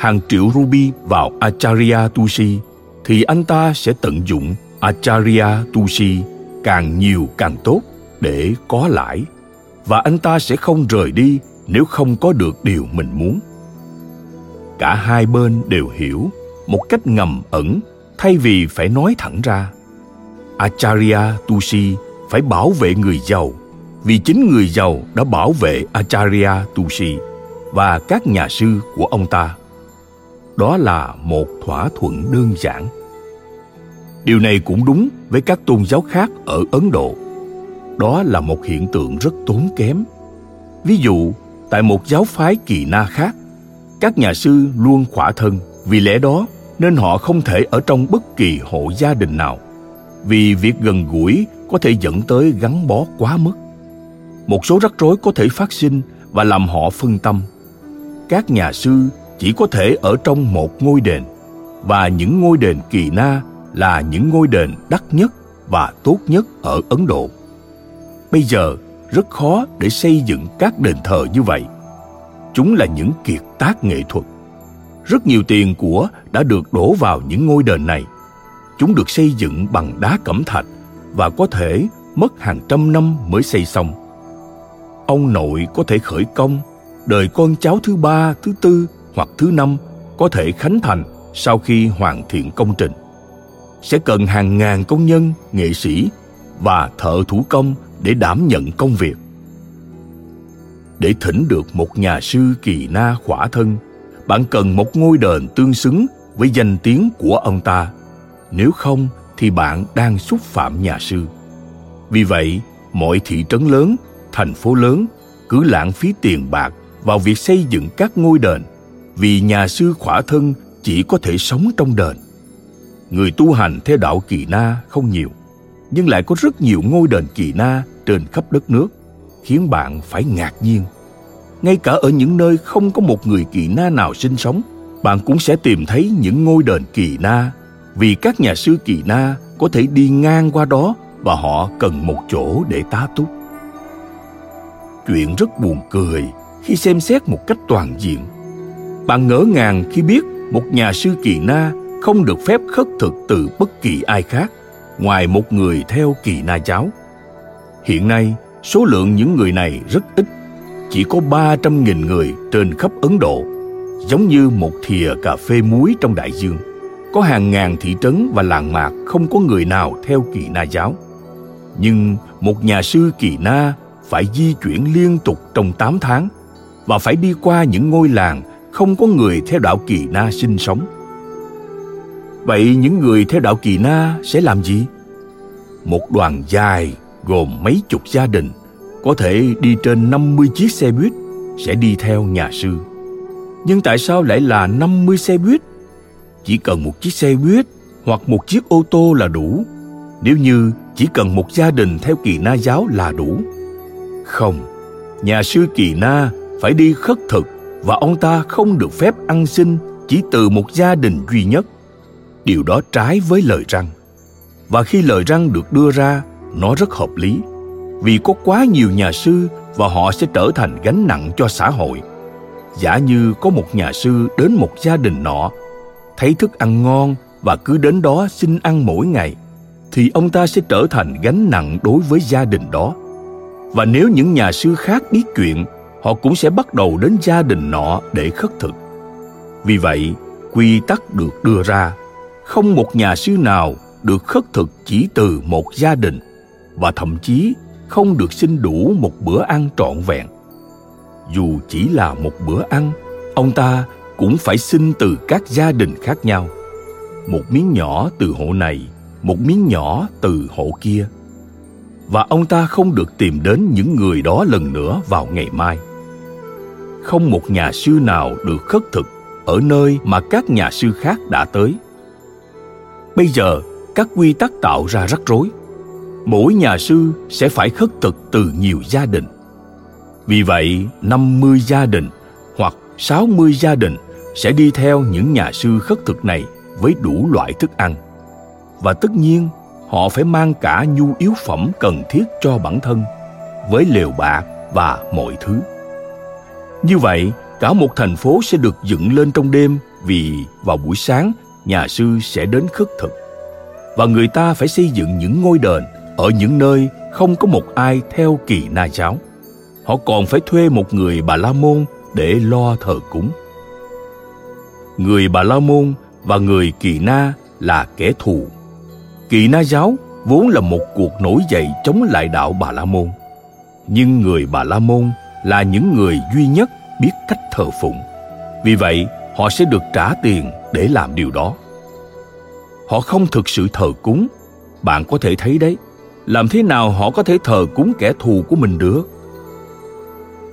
hàng triệu ruby vào Acharya tusi thì anh ta sẽ tận dụng Acharya tusi càng nhiều càng tốt để có lãi và anh ta sẽ không rời đi nếu không có được điều mình muốn cả hai bên đều hiểu một cách ngầm ẩn thay vì phải nói thẳng ra acharya tusi phải bảo vệ người giàu vì chính người giàu đã bảo vệ acharya Tusi và các nhà sư của ông ta. Đó là một thỏa thuận đơn giản. Điều này cũng đúng với các tôn giáo khác ở ấn độ. Đó là một hiện tượng rất tốn kém. Ví dụ, tại một giáo phái kỳ na khác, các nhà sư luôn khỏa thân vì lẽ đó nên họ không thể ở trong bất kỳ hộ gia đình nào, vì việc gần gũi có thể dẫn tới gắn bó quá mức một số rắc rối có thể phát sinh và làm họ phân tâm. Các nhà sư chỉ có thể ở trong một ngôi đền, và những ngôi đền kỳ na là những ngôi đền đắt nhất và tốt nhất ở ấn độ. Bây giờ, rất khó để xây dựng các đền thờ như vậy. Chúng là những kiệt tác nghệ thuật. Rất nhiều tiền của đã được đổ vào những ngôi đền này. Chúng được xây dựng bằng đá cẩm thạch và có thể mất hàng trăm năm mới xây xong ông nội có thể khởi công, đời con cháu thứ ba, thứ tư hoặc thứ năm có thể khánh thành sau khi hoàn thiện công trình. Sẽ cần hàng ngàn công nhân, nghệ sĩ và thợ thủ công để đảm nhận công việc. Để thỉnh được một nhà sư kỳ na khỏa thân, bạn cần một ngôi đền tương xứng với danh tiếng của ông ta. Nếu không thì bạn đang xúc phạm nhà sư. Vì vậy, mọi thị trấn lớn thành phố lớn, cứ lãng phí tiền bạc vào việc xây dựng các ngôi đền, vì nhà sư khỏa thân chỉ có thể sống trong đền. Người tu hành theo đạo kỳ na không nhiều, nhưng lại có rất nhiều ngôi đền kỳ na trên khắp đất nước, khiến bạn phải ngạc nhiên. Ngay cả ở những nơi không có một người kỳ na nào sinh sống, bạn cũng sẽ tìm thấy những ngôi đền kỳ na, vì các nhà sư kỳ na có thể đi ngang qua đó và họ cần một chỗ để tá túc chuyện rất buồn cười khi xem xét một cách toàn diện bạn ngỡ ngàng khi biết một nhà sư kỳ na không được phép khất thực từ bất kỳ ai khác ngoài một người theo kỳ na giáo. Hiện nay, số lượng những người này rất ít, chỉ có 300.000 người trên khắp Ấn Độ, giống như một thìa cà phê muối trong đại dương. Có hàng ngàn thị trấn và làng mạc không có người nào theo kỳ na giáo. Nhưng một nhà sư kỳ na phải di chuyển liên tục trong 8 tháng và phải đi qua những ngôi làng không có người theo đạo kỳ na sinh sống Vậy những người theo đạo Kỳ Na sẽ làm gì? Một đoàn dài gồm mấy chục gia đình, có thể đi trên 50 chiếc xe buýt, sẽ đi theo nhà sư. Nhưng tại sao lại là 50 xe buýt? Chỉ cần một chiếc xe buýt hoặc một chiếc ô tô là đủ. Nếu như chỉ cần một gia đình theo kỳ na giáo là đủ. Không, nhà sư Kỳ Na phải đi khất thực và ông ta không được phép ăn xin chỉ từ một gia đình duy nhất. Điều đó trái với lời răng. Và khi lời răng được đưa ra, nó rất hợp lý vì có quá nhiều nhà sư và họ sẽ trở thành gánh nặng cho xã hội. Giả như có một nhà sư đến một gia đình nọ, thấy thức ăn ngon và cứ đến đó xin ăn mỗi ngày, thì ông ta sẽ trở thành gánh nặng đối với gia đình đó. Và nếu những nhà sư khác biết chuyện, họ cũng sẽ bắt đầu đến gia đình nọ để khất thực. Vì vậy, quy tắc được đưa ra, không một nhà sư nào được khất thực chỉ từ một gia đình và thậm chí không được xin đủ một bữa ăn trọn vẹn. Dù chỉ là một bữa ăn ông ta cũng phải xin từ các gia đình khác nhau. Một miếng nhỏ từ hộ này một miếng nhỏ từ hộ kia và ông ta không được tìm đến những người đó lần nữa vào ngày mai không một nhà sư nào được khất thực ở nơi mà các nhà sư khác đã tới bây giờ các quy tắc tạo ra rắc rối mỗi nhà sư sẽ phải khất thực từ nhiều gia đình. Vì vậy, 50 gia đình hoặc 60 gia đình sẽ đi theo những nhà sư khất thực này với đủ loại thức ăn. Và tất nhiên, họ phải mang cả nhu yếu phẩm cần thiết cho bản thân, với lều bạc và mọi thứ. Như vậy, cả một thành phố sẽ được dựng lên trong đêm vì vào buổi sáng nhà sư sẽ đến khất thực. Và người ta phải xây dựng những ngôi đền ở những nơi không có một ai theo kỳ na giáo họ còn phải thuê một người bà la môn để lo thờ cúng người bà la môn và người kỳ na là kẻ thù kỳ na giáo vốn là một cuộc nổi dậy chống lại đạo bà la môn nhưng người bà la môn là những người duy nhất biết cách thờ phụng vì vậy họ sẽ được trả tiền để làm điều đó họ không thực sự thờ cúng bạn có thể thấy đấy làm thế nào họ có thể thờ cúng kẻ thù của mình được?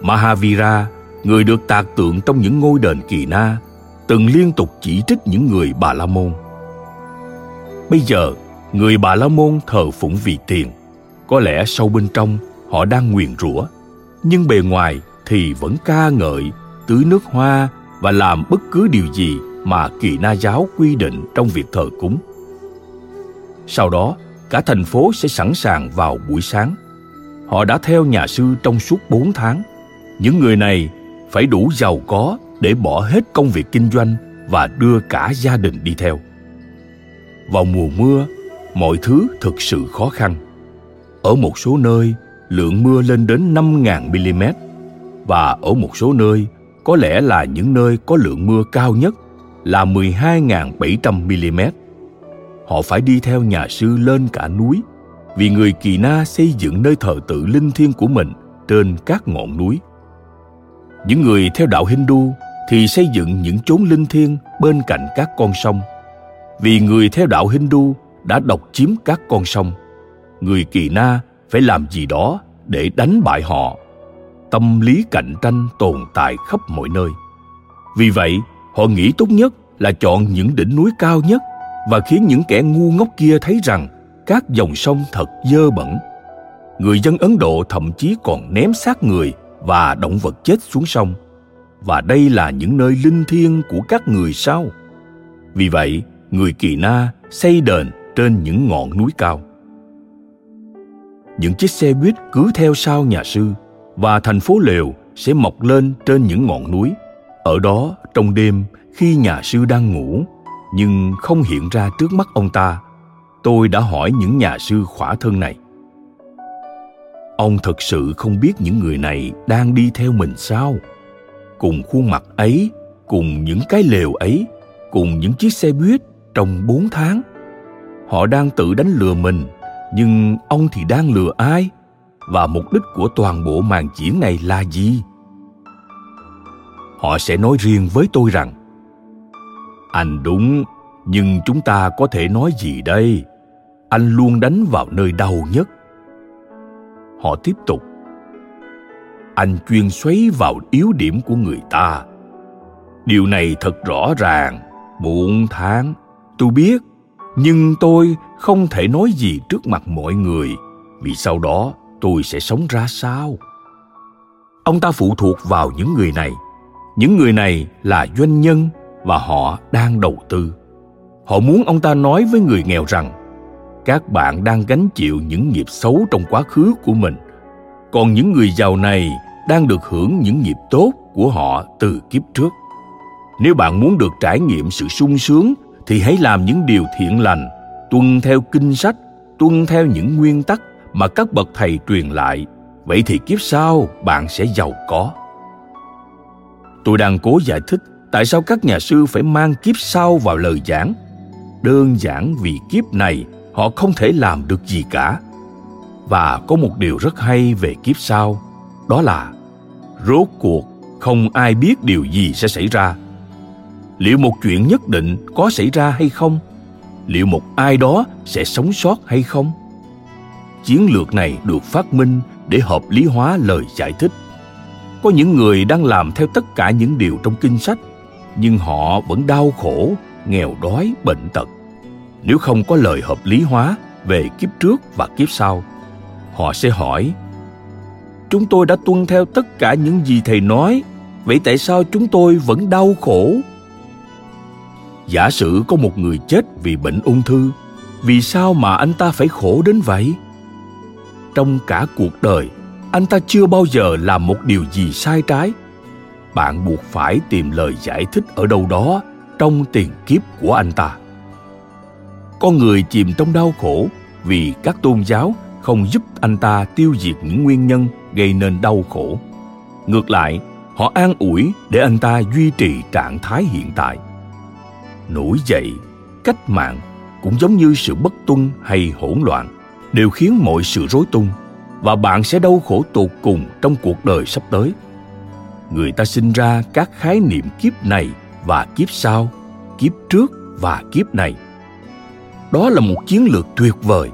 Mahavira, người được tạc tượng trong những ngôi đền kỳ na, từng liên tục chỉ trích những người Bà La Môn. Bây giờ, người Bà La Môn thờ phụng vì tiền. Có lẽ sâu bên trong họ đang nguyền rủa, nhưng bề ngoài thì vẫn ca ngợi, tưới nước hoa và làm bất cứ điều gì mà kỳ na giáo quy định trong việc thờ cúng. Sau đó, cả thành phố sẽ sẵn sàng vào buổi sáng. Họ đã theo nhà sư trong suốt 4 tháng. Những người này phải đủ giàu có để bỏ hết công việc kinh doanh và đưa cả gia đình đi theo. Vào mùa mưa, mọi thứ thực sự khó khăn. Ở một số nơi, lượng mưa lên đến 5.000 mm và ở một số nơi, có lẽ là những nơi có lượng mưa cao nhất là 12.700 mm họ phải đi theo nhà sư lên cả núi vì người kỳ na xây dựng nơi thờ tự linh thiêng của mình trên các ngọn núi. Những người theo đạo hindu thì xây dựng những chốn linh thiêng bên cạnh các con sông. Vì người theo đạo hindu đã độc chiếm các con sông người kỳ na phải làm gì đó để đánh bại họ tâm lý cạnh tranh tồn tại khắp mọi nơi vì vậy họ nghĩ tốt nhất là chọn những đỉnh núi cao nhất và khiến những kẻ ngu ngốc kia thấy rằng các dòng sông thật dơ bẩn. Người dân Ấn Độ thậm chí còn ném xác người và động vật chết xuống sông. Và đây là những nơi linh thiêng của các người sao? Vì vậy, người Kỳ Na xây đền trên những ngọn núi cao. Những chiếc xe buýt cứ theo sau nhà sư và thành phố lều sẽ mọc lên trên những ngọn núi. Ở đó, trong đêm, khi nhà sư đang ngủ, nhưng không hiện ra trước mắt ông ta tôi đã hỏi những nhà sư khỏa thân này ông thật sự không biết những người này đang đi theo mình sao cùng khuôn mặt ấy cùng những cái lều ấy cùng những chiếc xe buýt trong bốn tháng họ đang tự đánh lừa mình, nhưng ông thì đang lừa ai? Và mục đích của toàn bộ màn diễn này là gì? Họ sẽ nói riêng với tôi rằng, anh đúng, nhưng chúng ta có thể nói gì đây? Anh luôn đánh vào nơi đau nhất. Họ tiếp tục, anh chuyên xoáy vào yếu điểm của người ta. Điều này thật rõ ràng. Muộn tháng, tôi biết nhưng tôi không thể nói gì trước mặt mọi người, vì sau đó tôi sẽ sống ra sao? Ông ta phụ thuộc vào những người này. Những người này là doanh nhân và họ đang đầu tư. Họ muốn ông ta nói với người nghèo rằng, các bạn đang gánh chịu những nghiệp xấu trong quá khứ của mình. Còn những người giàu này đang được hưởng những nghiệp tốt của họ từ kiếp trước. Nếu bạn muốn được trải nghiệm sự sung sướng thì hãy làm những điều thiện lành, tuân theo kinh sách, tuân theo những nguyên tắc mà các bậc thầy truyền lại. Vậy thì kiếp sau bạn sẽ giàu có. Tôi đang cố giải thích tại sao các nhà sư phải mang kiếp sau vào lời giảng. Đơn giản vì kiếp này họ không thể làm được gì cả. Và có một điều rất hay về kiếp sau, đó là rốt cuộc không ai biết điều gì sẽ xảy ra liệu một chuyện nhất định có xảy ra hay không? Liệu một ai đó sẽ sống sót hay không? Chiến lược này được phát minh để hợp lý hóa lời giải thích. Có những người đang làm theo tất cả những điều trong kinh sách, nhưng họ vẫn đau khổ, nghèo đói, bệnh tật. Nếu không có lời hợp lý hóa về kiếp trước và kiếp sau, họ sẽ hỏi, chúng tôi đã tuân theo tất cả những gì thầy nói, vậy tại sao chúng tôi vẫn đau khổ? Giả sử có một người chết vì bệnh ung thư, vì sao mà anh ta phải khổ đến vậy? Trong cả cuộc đời, anh ta chưa bao giờ làm một điều gì sai trái. Bạn buộc phải tìm lời giải thích ở đâu đó trong tiền kiếp của anh ta. Con người chìm trong đau khổ vì các tôn giáo không giúp anh ta tiêu diệt những nguyên nhân gây nên đau khổ. Ngược lại, họ an ủi để anh ta duy trì trạng thái hiện tại nổi dậy, cách mạng cũng giống như sự bất tuân hay hỗn loạn, đều khiến mọi sự rối tung, và bạn sẽ đau khổ tột cùng trong cuộc đời sắp tới. Người ta sinh ra các khái niệm kiếp này và kiếp sau, kiếp trước và kiếp này. Đó là một chiến lược tuyệt vời,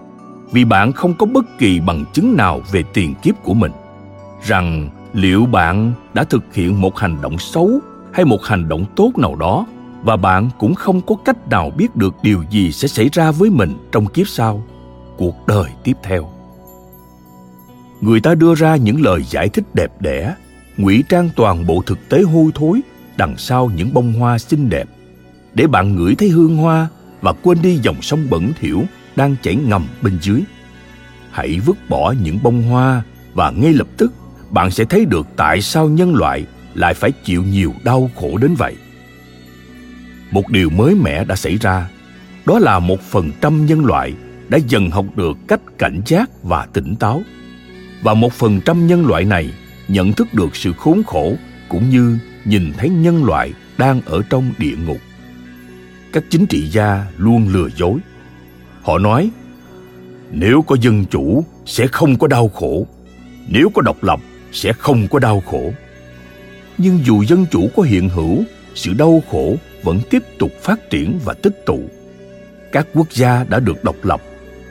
vì bạn không có bất kỳ bằng chứng nào về tiền kiếp của mình. Rằng liệu bạn đã thực hiện một hành động xấu hay một hành động tốt nào đó và bạn cũng không có cách nào biết được điều gì sẽ xảy ra với mình trong kiếp sau, cuộc đời tiếp theo. Người ta đưa ra những lời giải thích đẹp đẽ, ngụy trang toàn bộ thực tế hôi thối đằng sau những bông hoa xinh đẹp, để bạn ngửi thấy hương hoa và quên đi dòng sông bẩn thỉu đang chảy ngầm bên dưới. Hãy vứt bỏ những bông hoa và ngay lập tức bạn sẽ thấy được tại sao nhân loại lại phải chịu nhiều đau khổ đến vậy một điều mới mẻ đã xảy ra. Đó là một phần trăm nhân loại đã dần học được cách cảnh giác và tỉnh táo. Và một phần trăm nhân loại này nhận thức được sự khốn khổ cũng như nhìn thấy nhân loại đang ở trong địa ngục. Các chính trị gia luôn lừa dối. Họ nói, nếu có dân chủ sẽ không có đau khổ. Nếu có độc lập sẽ không có đau khổ. Nhưng dù dân chủ có hiện hữu, sự đau khổ vẫn tiếp tục phát triển và tích tụ. Các quốc gia đã được độc lập,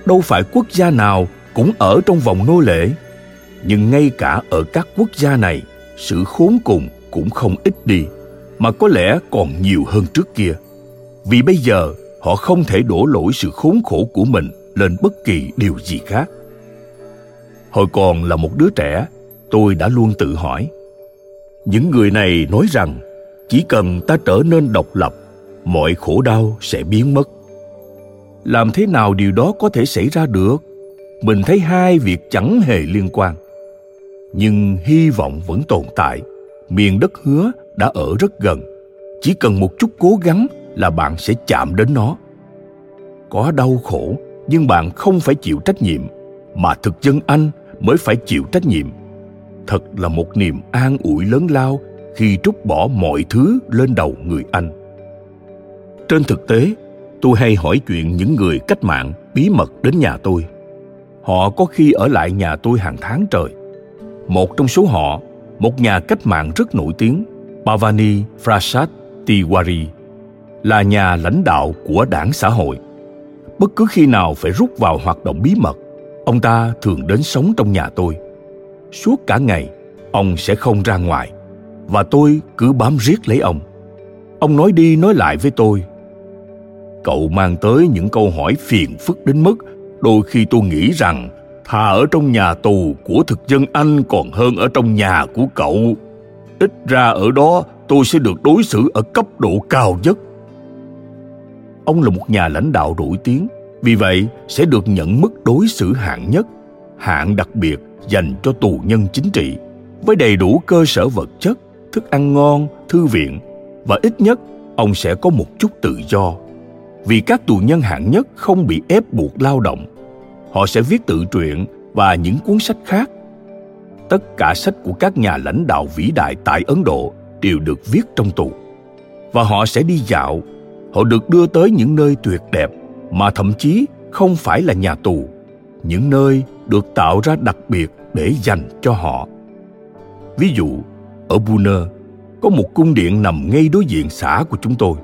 đâu phải quốc gia nào cũng ở trong vòng nô lệ. Nhưng ngay cả ở các quốc gia này, sự khốn cùng cũng không ít đi, mà có lẽ còn nhiều hơn trước kia. Vì bây giờ, họ không thể đổ lỗi sự khốn khổ của mình lên bất kỳ điều gì khác. Hồi còn là một đứa trẻ, tôi đã luôn tự hỏi. Những người này nói rằng chỉ cần ta trở nên độc lập, mọi khổ đau sẽ biến mất. Làm thế nào điều đó có thể xảy ra được? Mình thấy hai việc chẳng hề liên quan. Nhưng hy vọng vẫn tồn tại. Miền đất hứa đã ở rất gần. Chỉ cần một chút cố gắng là bạn sẽ chạm đến nó. Có đau khổ, nhưng bạn không phải chịu trách nhiệm, mà thực dân anh mới phải chịu trách nhiệm. Thật là một niềm an ủi lớn lao khi trút bỏ mọi thứ lên đầu người anh. Trên thực tế, tôi hay hỏi chuyện những người cách mạng bí mật đến nhà tôi. Họ có khi ở lại nhà tôi hàng tháng trời. Một trong số họ, một nhà cách mạng rất nổi tiếng, Bhavani Prasad Tiwari, là nhà lãnh đạo của đảng xã hội. Bất cứ khi nào phải rút vào hoạt động bí mật, ông ta thường đến sống trong nhà tôi. Suốt cả ngày, ông sẽ không ra ngoài và tôi cứ bám riết lấy ông ông nói đi nói lại với tôi cậu mang tới những câu hỏi phiền phức đến mức đôi khi tôi nghĩ rằng thà ở trong nhà tù của thực dân Anh còn hơn ở trong nhà của cậu. Ít ra ở đó tôi sẽ được đối xử ở cấp độ cao nhất. Ông là một nhà lãnh đạo nổi tiếng, vì vậy sẽ được nhận mức đối xử hạng nhất, hạng đặc biệt dành cho tù nhân chính trị, với đầy đủ cơ sở vật chất, thức ăn ngon, thư viện. Và ít nhất ông sẽ có một chút tự do. Vì các tù nhân hạng nhất không bị ép buộc lao động họ sẽ viết tự truyện và những cuốn sách khác. Tất cả sách của các nhà lãnh đạo vĩ đại tại ấn độ đều được viết trong tù. Và họ sẽ đi dạo. Họ được đưa tới những nơi tuyệt đẹp mà thậm chí không phải là nhà tù những nơi được tạo ra đặc biệt để dành cho họ. Ví dụ ở Buna có một cung điện nằm ngay đối diện xã của chúng tôi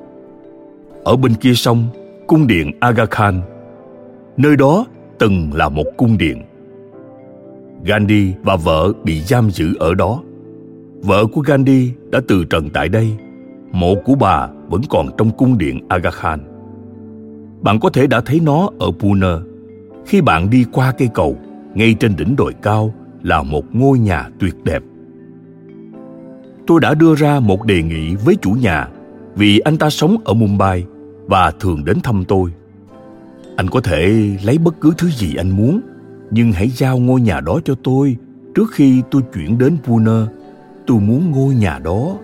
ở bên kia sông cung điện Aga Khan nơi đó từng là một cung điện. Gandhi và vợ bị giam giữ ở đó. Vợ của Gandhi đã từ trần tại đây. Mộ của bà vẫn còn trong cung điện Aga Khan. Bạn có thể đã thấy nó ở Pune. Khi bạn đi qua cây cầu, ngay trên đỉnh đồi cao là một ngôi nhà tuyệt đẹp. Tôi đã đưa ra một đề nghị với chủ nhà, vì anh ta sống ở Mumbai và thường đến thăm tôi. Anh có thể lấy bất cứ thứ gì anh muốn, nhưng hãy giao ngôi nhà đó cho tôi trước khi tôi chuyển đến pune. Tôi muốn ngôi nhà đó.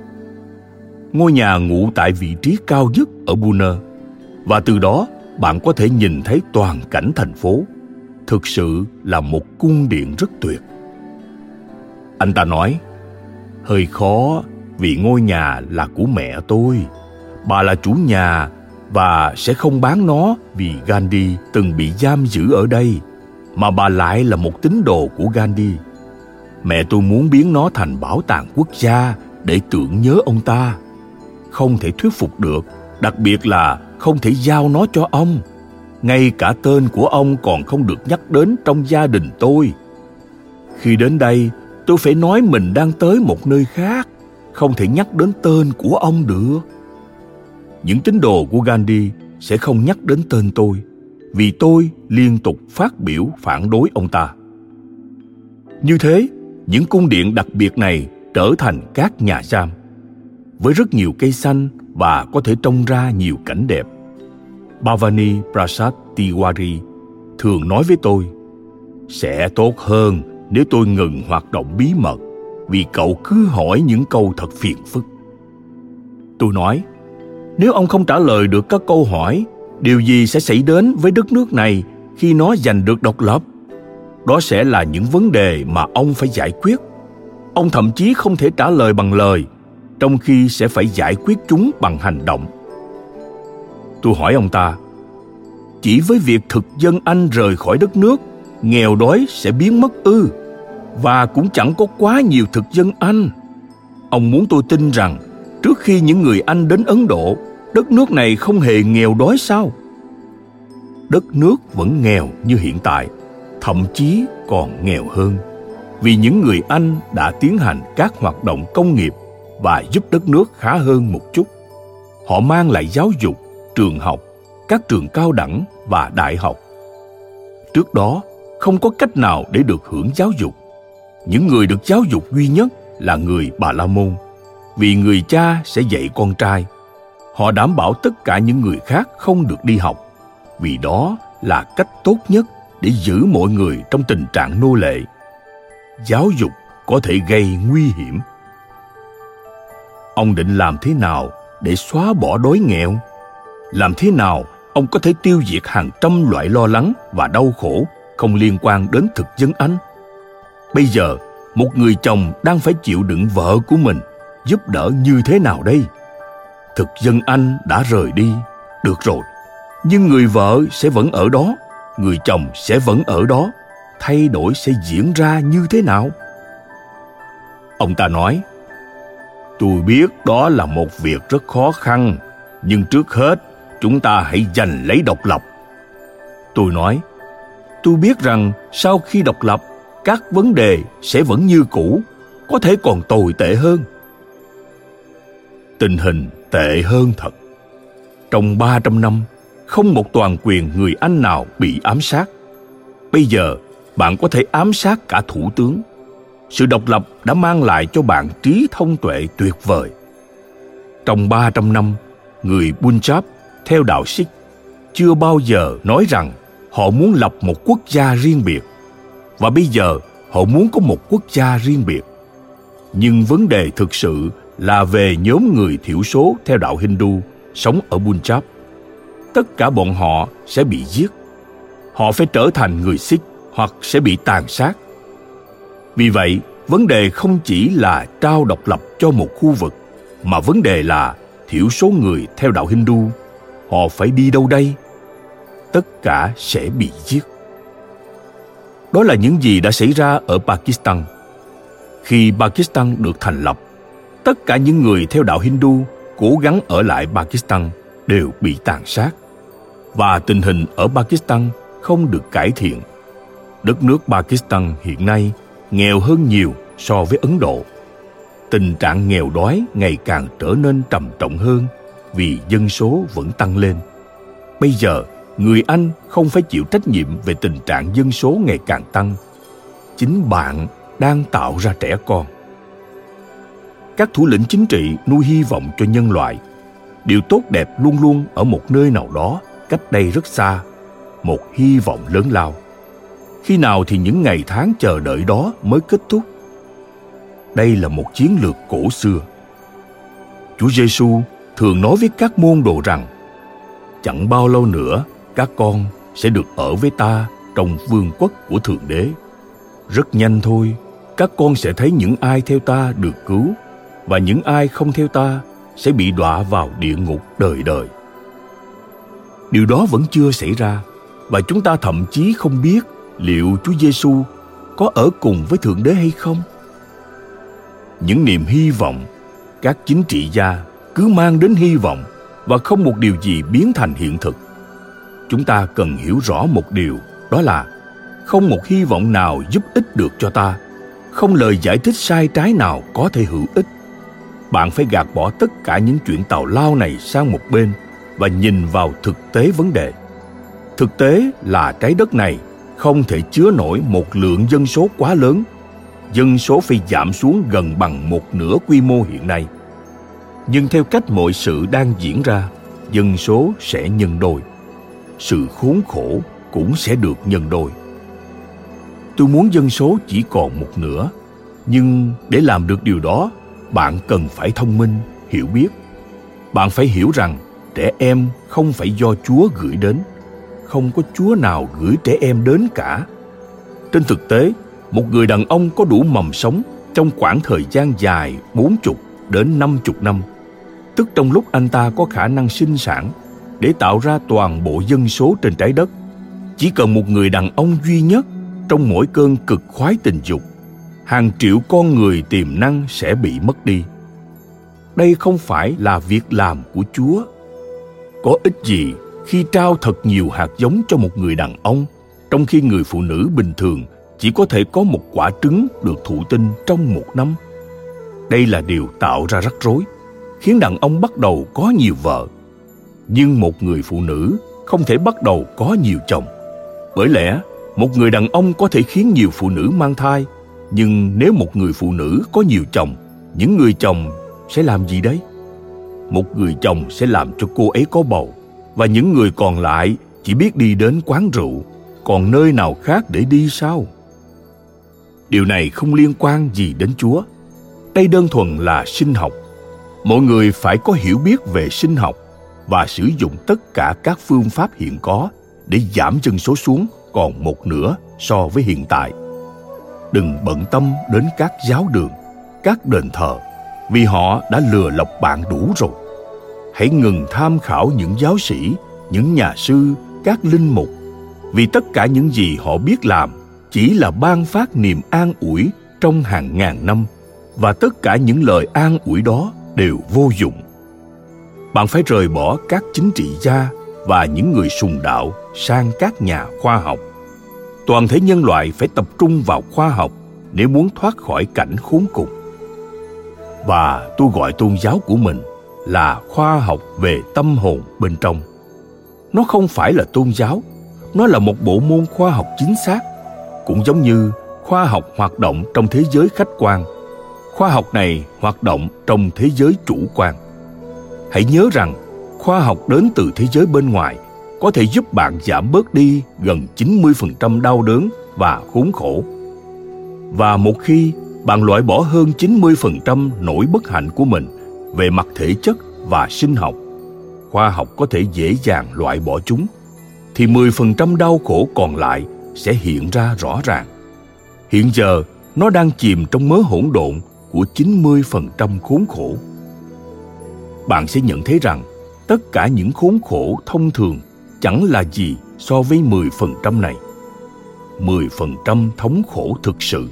Ngôi nhà ngụ tại vị trí cao nhất ở pune. Và từ đó, bạn có thể nhìn thấy toàn cảnh thành phố. Thực sự là một cung điện rất tuyệt. Anh ta nói hơi khó vì ngôi nhà là của mẹ tôi bà là chủ nhà và sẽ không bán nó vì Gandhi từng bị giam giữ ở đây, mà bà lại là một tín đồ của Gandhi. Mẹ tôi muốn biến nó thành bảo tàng quốc gia để tưởng nhớ ông ta. Không thể thuyết phục được, đặc biệt là không thể giao nó cho ông. Ngay cả tên của ông còn không được nhắc đến trong gia đình tôi. Khi đến đây, tôi phải nói mình đang tới một nơi khác, không thể nhắc đến tên của ông được những tín đồ của Gandhi sẽ không nhắc đến tên tôi vì tôi liên tục phát biểu phản đối ông ta. Như thế, những cung điện đặc biệt này trở thành các nhà giam với rất nhiều cây xanh và có thể trông ra nhiều cảnh đẹp. Bhavani Prasad Tiwari thường nói với tôi sẽ tốt hơn nếu tôi ngừng hoạt động bí mật vì cậu cứ hỏi những câu thật phiền phức. Tôi nói, nếu ông không trả lời được các câu hỏi điều gì sẽ xảy đến với đất nước này khi nó giành được độc lập? Đó sẽ là những vấn đề mà ông phải giải quyết. Ông thậm chí không thể trả lời bằng lời trong khi sẽ phải giải quyết chúng bằng hành động. Tôi hỏi ông ta chỉ với việc thực dân anh rời khỏi đất nước nghèo đói sẽ biến mất ư và cũng chẳng có quá nhiều thực dân anh ông muốn tôi tin rằng trước khi những người Anh đến Ấn Độ, đất nước này không hề nghèo đói sao? Đất nước vẫn nghèo như hiện tại, thậm chí còn nghèo hơn. Vì những người Anh đã tiến hành các hoạt động công nghiệp và giúp đất nước khá hơn một chút. Họ mang lại giáo dục, trường học, các trường cao đẳng và đại học. Trước đó, không có cách nào để được hưởng giáo dục. Những người được giáo dục duy nhất là người Bà La Môn, vì người cha sẽ dạy con trai. Họ đảm bảo tất cả những người khác không được đi học, vì đó là cách tốt nhất để giữ mọi người trong tình trạng nô lệ. Giáo dục có thể gây nguy hiểm. Ông định làm thế nào để xóa bỏ đói nghèo? Làm thế nào ông có thể tiêu diệt hàng trăm loại lo lắng và đau khổ? Không liên quan đến thực dân anh. Bây giờ, một người chồng đang phải chịu đựng vợ của mình giúp đỡ như thế nào đây? Thực dân anh đã rời đi, được rồi. Nhưng người vợ sẽ vẫn ở đó, người chồng sẽ vẫn ở đó, thay đổi sẽ diễn ra như thế nào? Ông ta nói, tôi biết đó là một việc rất khó khăn, nhưng trước hết chúng ta hãy giành lấy độc lập. Tôi nói tôi biết rằng sau khi độc lập các vấn đề sẽ vẫn như cũ có thể còn tồi tệ hơn tình hình tệ hơn thật. Trong 300 năm, không một toàn quyền người Anh nào bị ám sát. Bây giờ, bạn có thể ám sát cả thủ tướng. Sự độc lập đã mang lại cho bạn trí thông tuệ tuyệt vời. Trong 300 năm, người Punjab theo đạo Sikh chưa bao giờ nói rằng họ muốn lập một quốc gia riêng biệt. Và bây giờ, họ muốn có một quốc gia riêng biệt. Nhưng vấn đề thực sự là về nhóm người thiểu số theo đạo hindu sống ở punjab. Tất cả bọn họ sẽ bị giết. Họ phải trở thành người sikh hoặc sẽ bị tàn sát. Vì vậy, vấn đề không chỉ là trao độc lập cho một khu vực, mà vấn đề là thiểu số người theo đạo hindu, họ phải đi đâu đây? Tất cả sẽ bị giết. Đó là những gì đã xảy ra ở pakistan. Khi pakistan được thành lập, tất cả những người theo đạo hindu cố gắng ở lại pakistan đều bị tàn sát. Và tình hình ở pakistan không được cải thiện. Đất nước pakistan hiện nay nghèo hơn nhiều so với ấn độ. Tình trạng nghèo đói ngày càng trở nên trầm trọng hơn vì dân số vẫn tăng lên. Bây giờ người anh không phải chịu trách nhiệm về tình trạng dân số ngày càng tăng. Chính bạn đang tạo ra trẻ con. Các thủ lĩnh chính trị nuôi hy vọng cho nhân loại. Điều tốt đẹp luôn luôn ở một nơi nào đó, cách đây rất xa. Một hy vọng lớn lao. Khi nào thì những ngày tháng chờ đợi đó mới kết thúc? Đây là một chiến lược cổ xưa. Chúa giêsu thường nói với các môn đồ rằng, chẳng bao lâu nữa các con sẽ được ở với ta trong vương quốc của thượng đế rất nhanh thôi các con sẽ thấy những ai theo ta được cứu và những ai không theo ta sẽ bị đọa vào địa ngục đời đời điều đó vẫn chưa xảy ra và chúng ta thậm chí không biết liệu Chúa Giêsu có ở cùng với Thượng Đế hay không. Những niềm hy vọng, các chính trị gia cứ mang đến hy vọng và không một điều gì biến thành hiện thực. Chúng ta cần hiểu rõ một điều, đó là không một hy vọng nào giúp ích được cho ta, không lời giải thích sai trái nào có thể hữu ích. Bạn phải gạt bỏ tất cả những chuyện tào lao này sang một bên và nhìn vào thực tế vấn đề. Thực tế là trái đất này không thể chứa nổi một lượng dân số quá lớn. Dân số phải giảm xuống gần bằng một nửa quy mô hiện nay. Nhưng theo cách mọi sự đang diễn ra, dân số sẽ nhân đôi. Sự khốn khổ cũng sẽ được nhân đôi. Tôi muốn dân số chỉ còn một nửa, nhưng để làm được điều đó, bạn cần phải thông minh, hiểu biết. Bạn phải hiểu rằng trẻ em không phải do Chúa gửi đến – không có chúa nào gửi trẻ em đến cả. Trên thực tế, một người đàn ông có đủ mầm sống trong khoảng thời gian dài 40 đến 50 năm, tức trong lúc anh ta có khả năng sinh sản để tạo ra toàn bộ dân số trên trái đất. Chỉ cần một người đàn ông duy nhất trong mỗi cơn cực khoái tình dục, hàng triệu con người tiềm năng sẽ bị mất đi. Đây không phải là việc làm của Chúa. Có ích gì khi trao thật nhiều hạt giống cho một người đàn ông trong khi người phụ nữ bình thường chỉ có thể có một quả trứng được thụ tinh trong một năm đây là điều tạo ra rắc rối khiến đàn ông bắt đầu có nhiều vợ nhưng một người phụ nữ không thể bắt đầu có nhiều chồng. Bởi lẽ, một người đàn ông có thể khiến nhiều phụ nữ mang thai, nhưng nếu một người phụ nữ có nhiều chồng, những người chồng sẽ làm gì đấy? Một người chồng sẽ làm cho cô ấy có bầu, và những người còn lại chỉ biết đi đến quán rượu, còn nơi nào khác để đi sao? Điều này không liên quan gì đến chúa. Đây đơn thuần là sinh học. Mọi người phải có hiểu biết về sinh học và sử dụng tất cả các phương pháp hiện có để giảm dân số xuống còn một nửa so với hiện tại. Đừng bận tâm đến các giáo đường, các đền thờ, vì họ đã lừa lọc bạn đủ rồi. Hãy ngừng tham khảo những giáo sĩ, những nhà sư, các linh mục, vì tất cả những gì họ biết làm chỉ là ban phát niềm an ủi trong hàng ngàn năm, và tất cả những lời an ủi đó đều vô dụng bạn phải rời bỏ các chính trị gia và những người sùng đạo sang các nhà khoa học. Toàn thể nhân loại phải tập trung vào khoa học nếu muốn thoát khỏi cảnh khốn cùng. Và tôi gọi tôn giáo của mình là khoa học về tâm hồn bên trong. Nó không phải là tôn giáo, nó là một bộ môn khoa học chính xác, cũng giống như khoa học hoạt động trong thế giới khách quan. Khoa học này hoạt động trong thế giới chủ quan hãy nhớ rằng khoa học đến từ thế giới bên ngoài có thể giúp bạn giảm bớt đi gần 90% đau đớn và khốn khổ. Và một khi bạn loại bỏ hơn 90% nỗi bất hạnh của mình về mặt thể chất và sinh học, khoa học có thể dễ dàng loại bỏ chúng, thì 10% đau khổ còn lại sẽ hiện ra rõ ràng. Hiện giờ, nó đang chìm trong mớ hỗn độn của 90% khốn khổ. Bạn sẽ nhận thấy rằng tất cả những khốn khổ thông thường chẳng là gì so với 10% này. 10% thống khổ thực sự.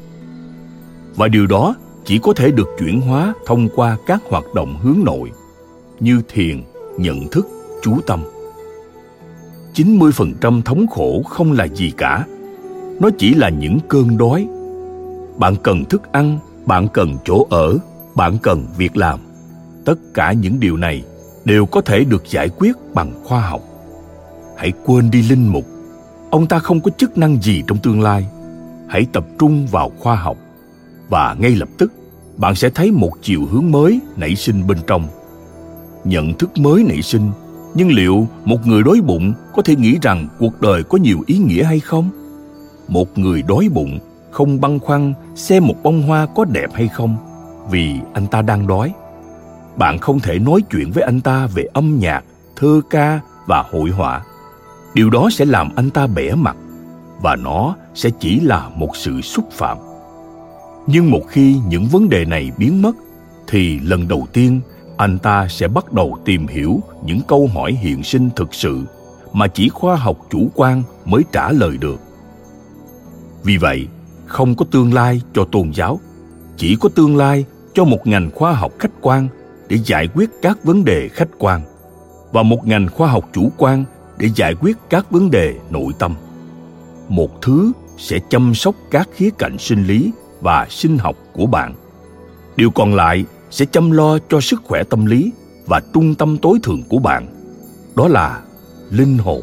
Và điều đó chỉ có thể được chuyển hóa thông qua các hoạt động hướng nội như thiền, nhận thức, chú tâm. 90% thống khổ không là gì cả. Nó chỉ là những cơn đói. Bạn cần thức ăn, bạn cần chỗ ở, bạn cần việc làm. Tất cả những điều này đều có thể được giải quyết bằng khoa học. Hãy quên đi linh mục. Ông ta không có chức năng gì trong tương lai. Hãy tập trung vào khoa học và ngay lập tức bạn sẽ thấy một chiều hướng mới nảy sinh bên trong. Nhận thức mới nảy sinh, nhưng liệu một người đói bụng có thể nghĩ rằng cuộc đời có nhiều ý nghĩa hay không? Một người đói bụng không băn khoăn xem một bông hoa có đẹp hay không vì anh ta đang đói bạn không thể nói chuyện với anh ta về âm nhạc, thơ ca và hội họa. Điều đó sẽ làm anh ta bẻ mặt và nó sẽ chỉ là một sự xúc phạm. Nhưng một khi những vấn đề này biến mất, thì lần đầu tiên anh ta sẽ bắt đầu tìm hiểu những câu hỏi hiện sinh thực sự mà chỉ khoa học chủ quan mới trả lời được. Vì vậy, không có tương lai cho tôn giáo, chỉ có tương lai cho một ngành khoa học khách quan để giải quyết các vấn đề khách quan và một ngành khoa học chủ quan để giải quyết các vấn đề nội tâm. Một thứ sẽ chăm sóc các khía cạnh sinh lý và sinh học của bạn. Điều còn lại sẽ chăm lo cho sức khỏe tâm lý và trung tâm tối thượng của bạn, đó là linh hồn.